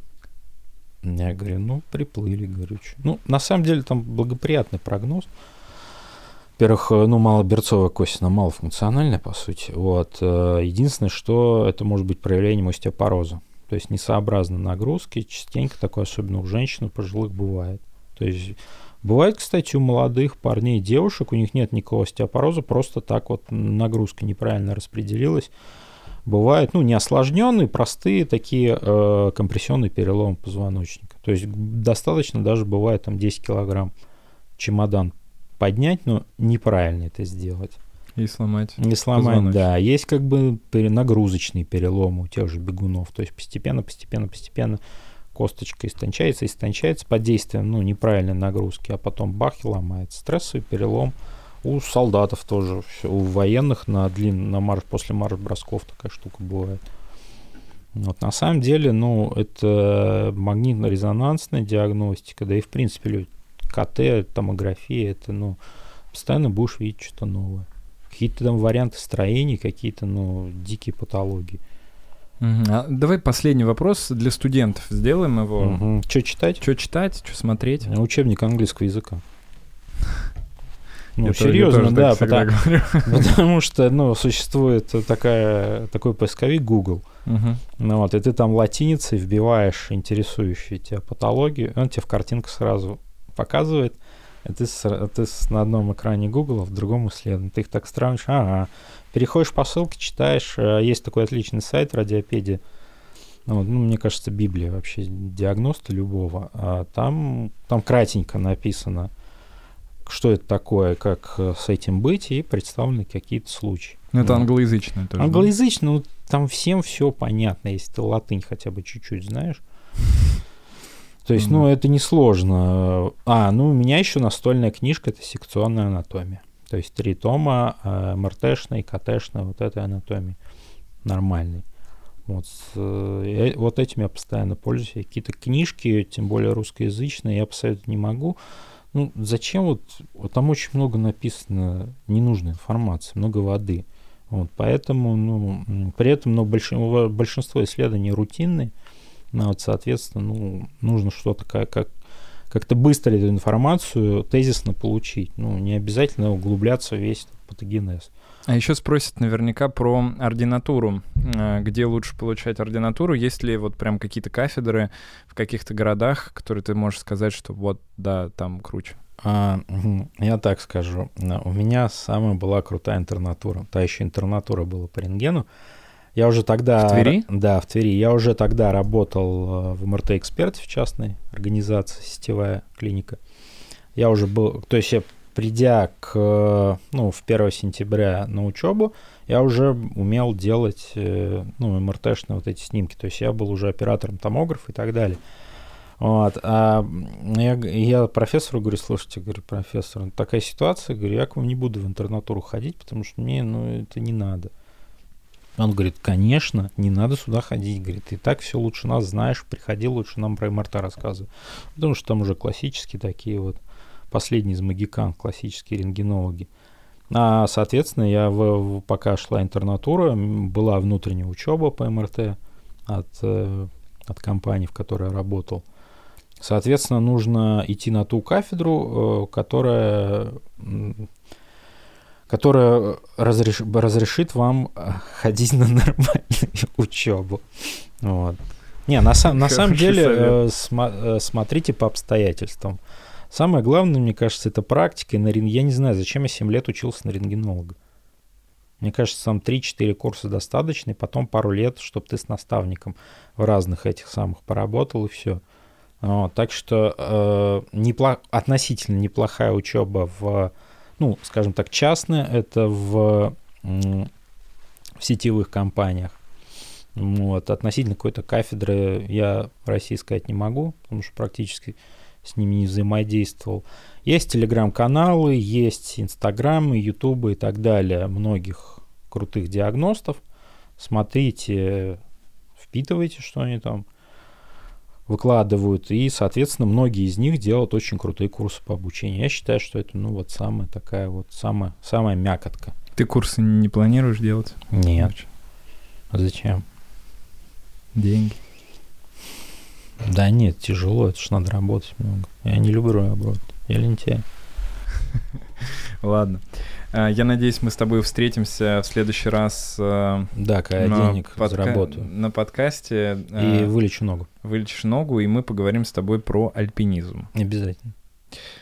Я говорю, ну, приплыли, говорю. Ну, на самом деле там благоприятный прогноз. Во-первых, э, ну, малоберцовая кость, она малофункциональная, по сути. Вот. э, Единственное, что это может быть проявлением остеопороза. То есть несообразно нагрузки, частенько такое, особенно у женщин, у пожилых, бывает. То есть бывает, кстати, у молодых парней девушек, у них нет никакого остеопороза, просто так вот нагрузка неправильно распределилась. Бывают, ну, не осложненные, простые такие э, компрессионные переломы позвоночника. То есть достаточно даже бывает там 10 килограмм чемодан поднять, но неправильно это сделать. И сломать. Не сломать, Позвоночник. да. Есть как бы пере- нагрузочные переломы у тех же бегунов. То есть постепенно, постепенно, постепенно косточка истончается, истончается под действием ну, неправильной нагрузки, а потом бах и ломается. Стрессовый перелом у солдатов тоже, у военных на длин, на марш, после марш-бросков такая штука бывает. Вот, на самом деле, ну, это магнитно-резонансная диагностика, да и в принципе лю- КТ, томография, это, ну, постоянно будешь видеть что-то новое. Какие-то там варианты строений, какие-то, ну, дикие патологии. Мгм. А давай последний вопрос для студентов. Сделаем его. Что читать? Что читать, что смотреть? Учебник английского языка. Ну, серьезно, да, потому, что, ну, существует такая, такой поисковик Google, ну вот, и ты там латиницей вбиваешь интересующие тебя патологию, и он тебе в картинку сразу показывает, и ты, с- ты с- на одном экране Google, а в другом исследовании. Ты их так сравниваешь, ага, переходишь по ссылке, читаешь, э, есть такой отличный сайт, радиопедия, ну, ну, мне кажется, Библия вообще диагноста любого. А там, там кратенько написано, что это такое, как э, с этим быть, и представлены какие-то случаи. Ну, это Ну, англоязычное тоже. да? Англоязычно, ну, там всем все понятно, если ты латынь хотя бы чуть-чуть знаешь. То есть, ну, Мгм. это несложно. А, ну, у меня еще настольная книжка, это секционная анатомия. То есть три тома э, МРТшной, КТшной, вот этой анатомии нормальной. Вот, с, э, я- вот этим я постоянно пользуюсь. Какие-то книжки, тем более русскоязычные, я посоветовать не могу. Ну, зачем вот, вот там очень много написано ненужной информации, много воды. Вот, поэтому, ну, при этом, ну, большин- большинство исследований рутинные, ну, вот, соответственно, ну, нужно что-то как, как, как-то быстро эту информацию тезисно получить. Ну, не обязательно углубляться в весь патогенез. А еще спросят наверняка про ординатуру. Э, Где лучше получать ординатуру? Есть ли вот прям какие-то кафедры в каких-то городах, которые ты можешь сказать, что вот, да, там круче? А, я так скажу. У меня самая была крутая интернатура. Та еще интернатура была по рентгену. Я уже тогда... В Твери? Да, в Твери. Я уже тогда работал э, в МРТ Эксперт в частной организации, сетевая клиника. Я уже был... То есть я, придя к, э, ну, в 1 сентября на учебу, я уже умел делать, э, ну, МРТшные вот эти снимки. То есть я был уже оператором томографа и так далее. Вот. А я, я профессору говорю, слушайте, говорю, профессор, такая ситуация, говорю, я к вам не буду в интернатуру ходить, потому что мне, ну, это не надо. Он говорит, конечно, не надо сюда ходить. Говорит, и так все лучше нас знаешь, приходи лучше нам про МРТ рассказывай. Потому что там уже классические такие вот, последние из магикан, классические рентгенологи. А, соответственно, я, в, в- пока шла интернатура, была внутренняя учеба по МРТ от, э, от компании, в которой я работал. Соответственно, нужно идти на ту кафедру, э, которая, которая разреш- разрешит вам э, ходить на нормальную учебу. Вот. Не, на, сам- на самом деле э, сма- э, смотрите по обстоятельствам. Самое главное, мне кажется, это практика. И на рен- Я не знаю, зачем я 7 лет учился на рентгенолога. Мне кажется, там 3-4 курса достаточно, и потом пару лет, чтобы ты с наставником в разных этих самых поработал, и все. Вот, так что э, непло- относительно неплохая учеба в, ну, скажем так, частная, это в, в сетевых компаниях. Вот, относительно какой-то кафедры я в России сказать не могу, потому что практически с ними не взаимодействовал. Есть телеграм-каналы, есть инстаграмы, ютубы и так далее многих крутых диагностов. Смотрите, впитывайте, что они там выкладывают. И, соответственно, многие из них делают очень крутые курсы по обучению. Я считаю, что это, ну, вот самая такая вот, самая, самая мякотка. Ты курсы не планируешь делать? Нет. А Зачем? Деньги. Да нет, тяжело, это ж надо работать много. Я не люблю работать. Я лентяй. Ладно. А, Я надеюсь, мы с тобой встретимся в следующий раз э, Да, когда я денег подка- заработаю. на подкасте. И э, вылечу ногу. Вылечишь ногу, и мы поговорим с тобой про альпинизм. Обязательно.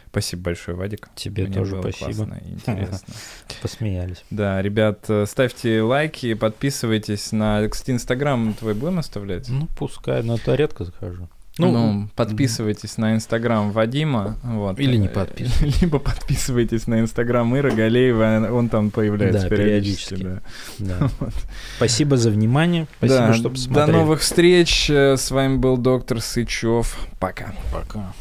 Спасибо большое, Вадик. Тебе Мне тоже спасибо. классно и интересно. Посмеялись. Да, ребят, э, ставьте лайки, подписывайтесь на... Кстати, Инстаграм твой будем оставлять? Ну, пускай, но это редко захожу. Ну, подписывайтесь на Инстаграм Вадима. Вот. Или не подписывайтесь. Либо подписывайтесь на Инстаграм Ира Галеева, он там появляется Да, периодически. периодически. да. Да. Вот. Спасибо за внимание. Спасибо, Да, что До посмотрели. новых встреч. С вами был доктор Сычев. Пока. Пока.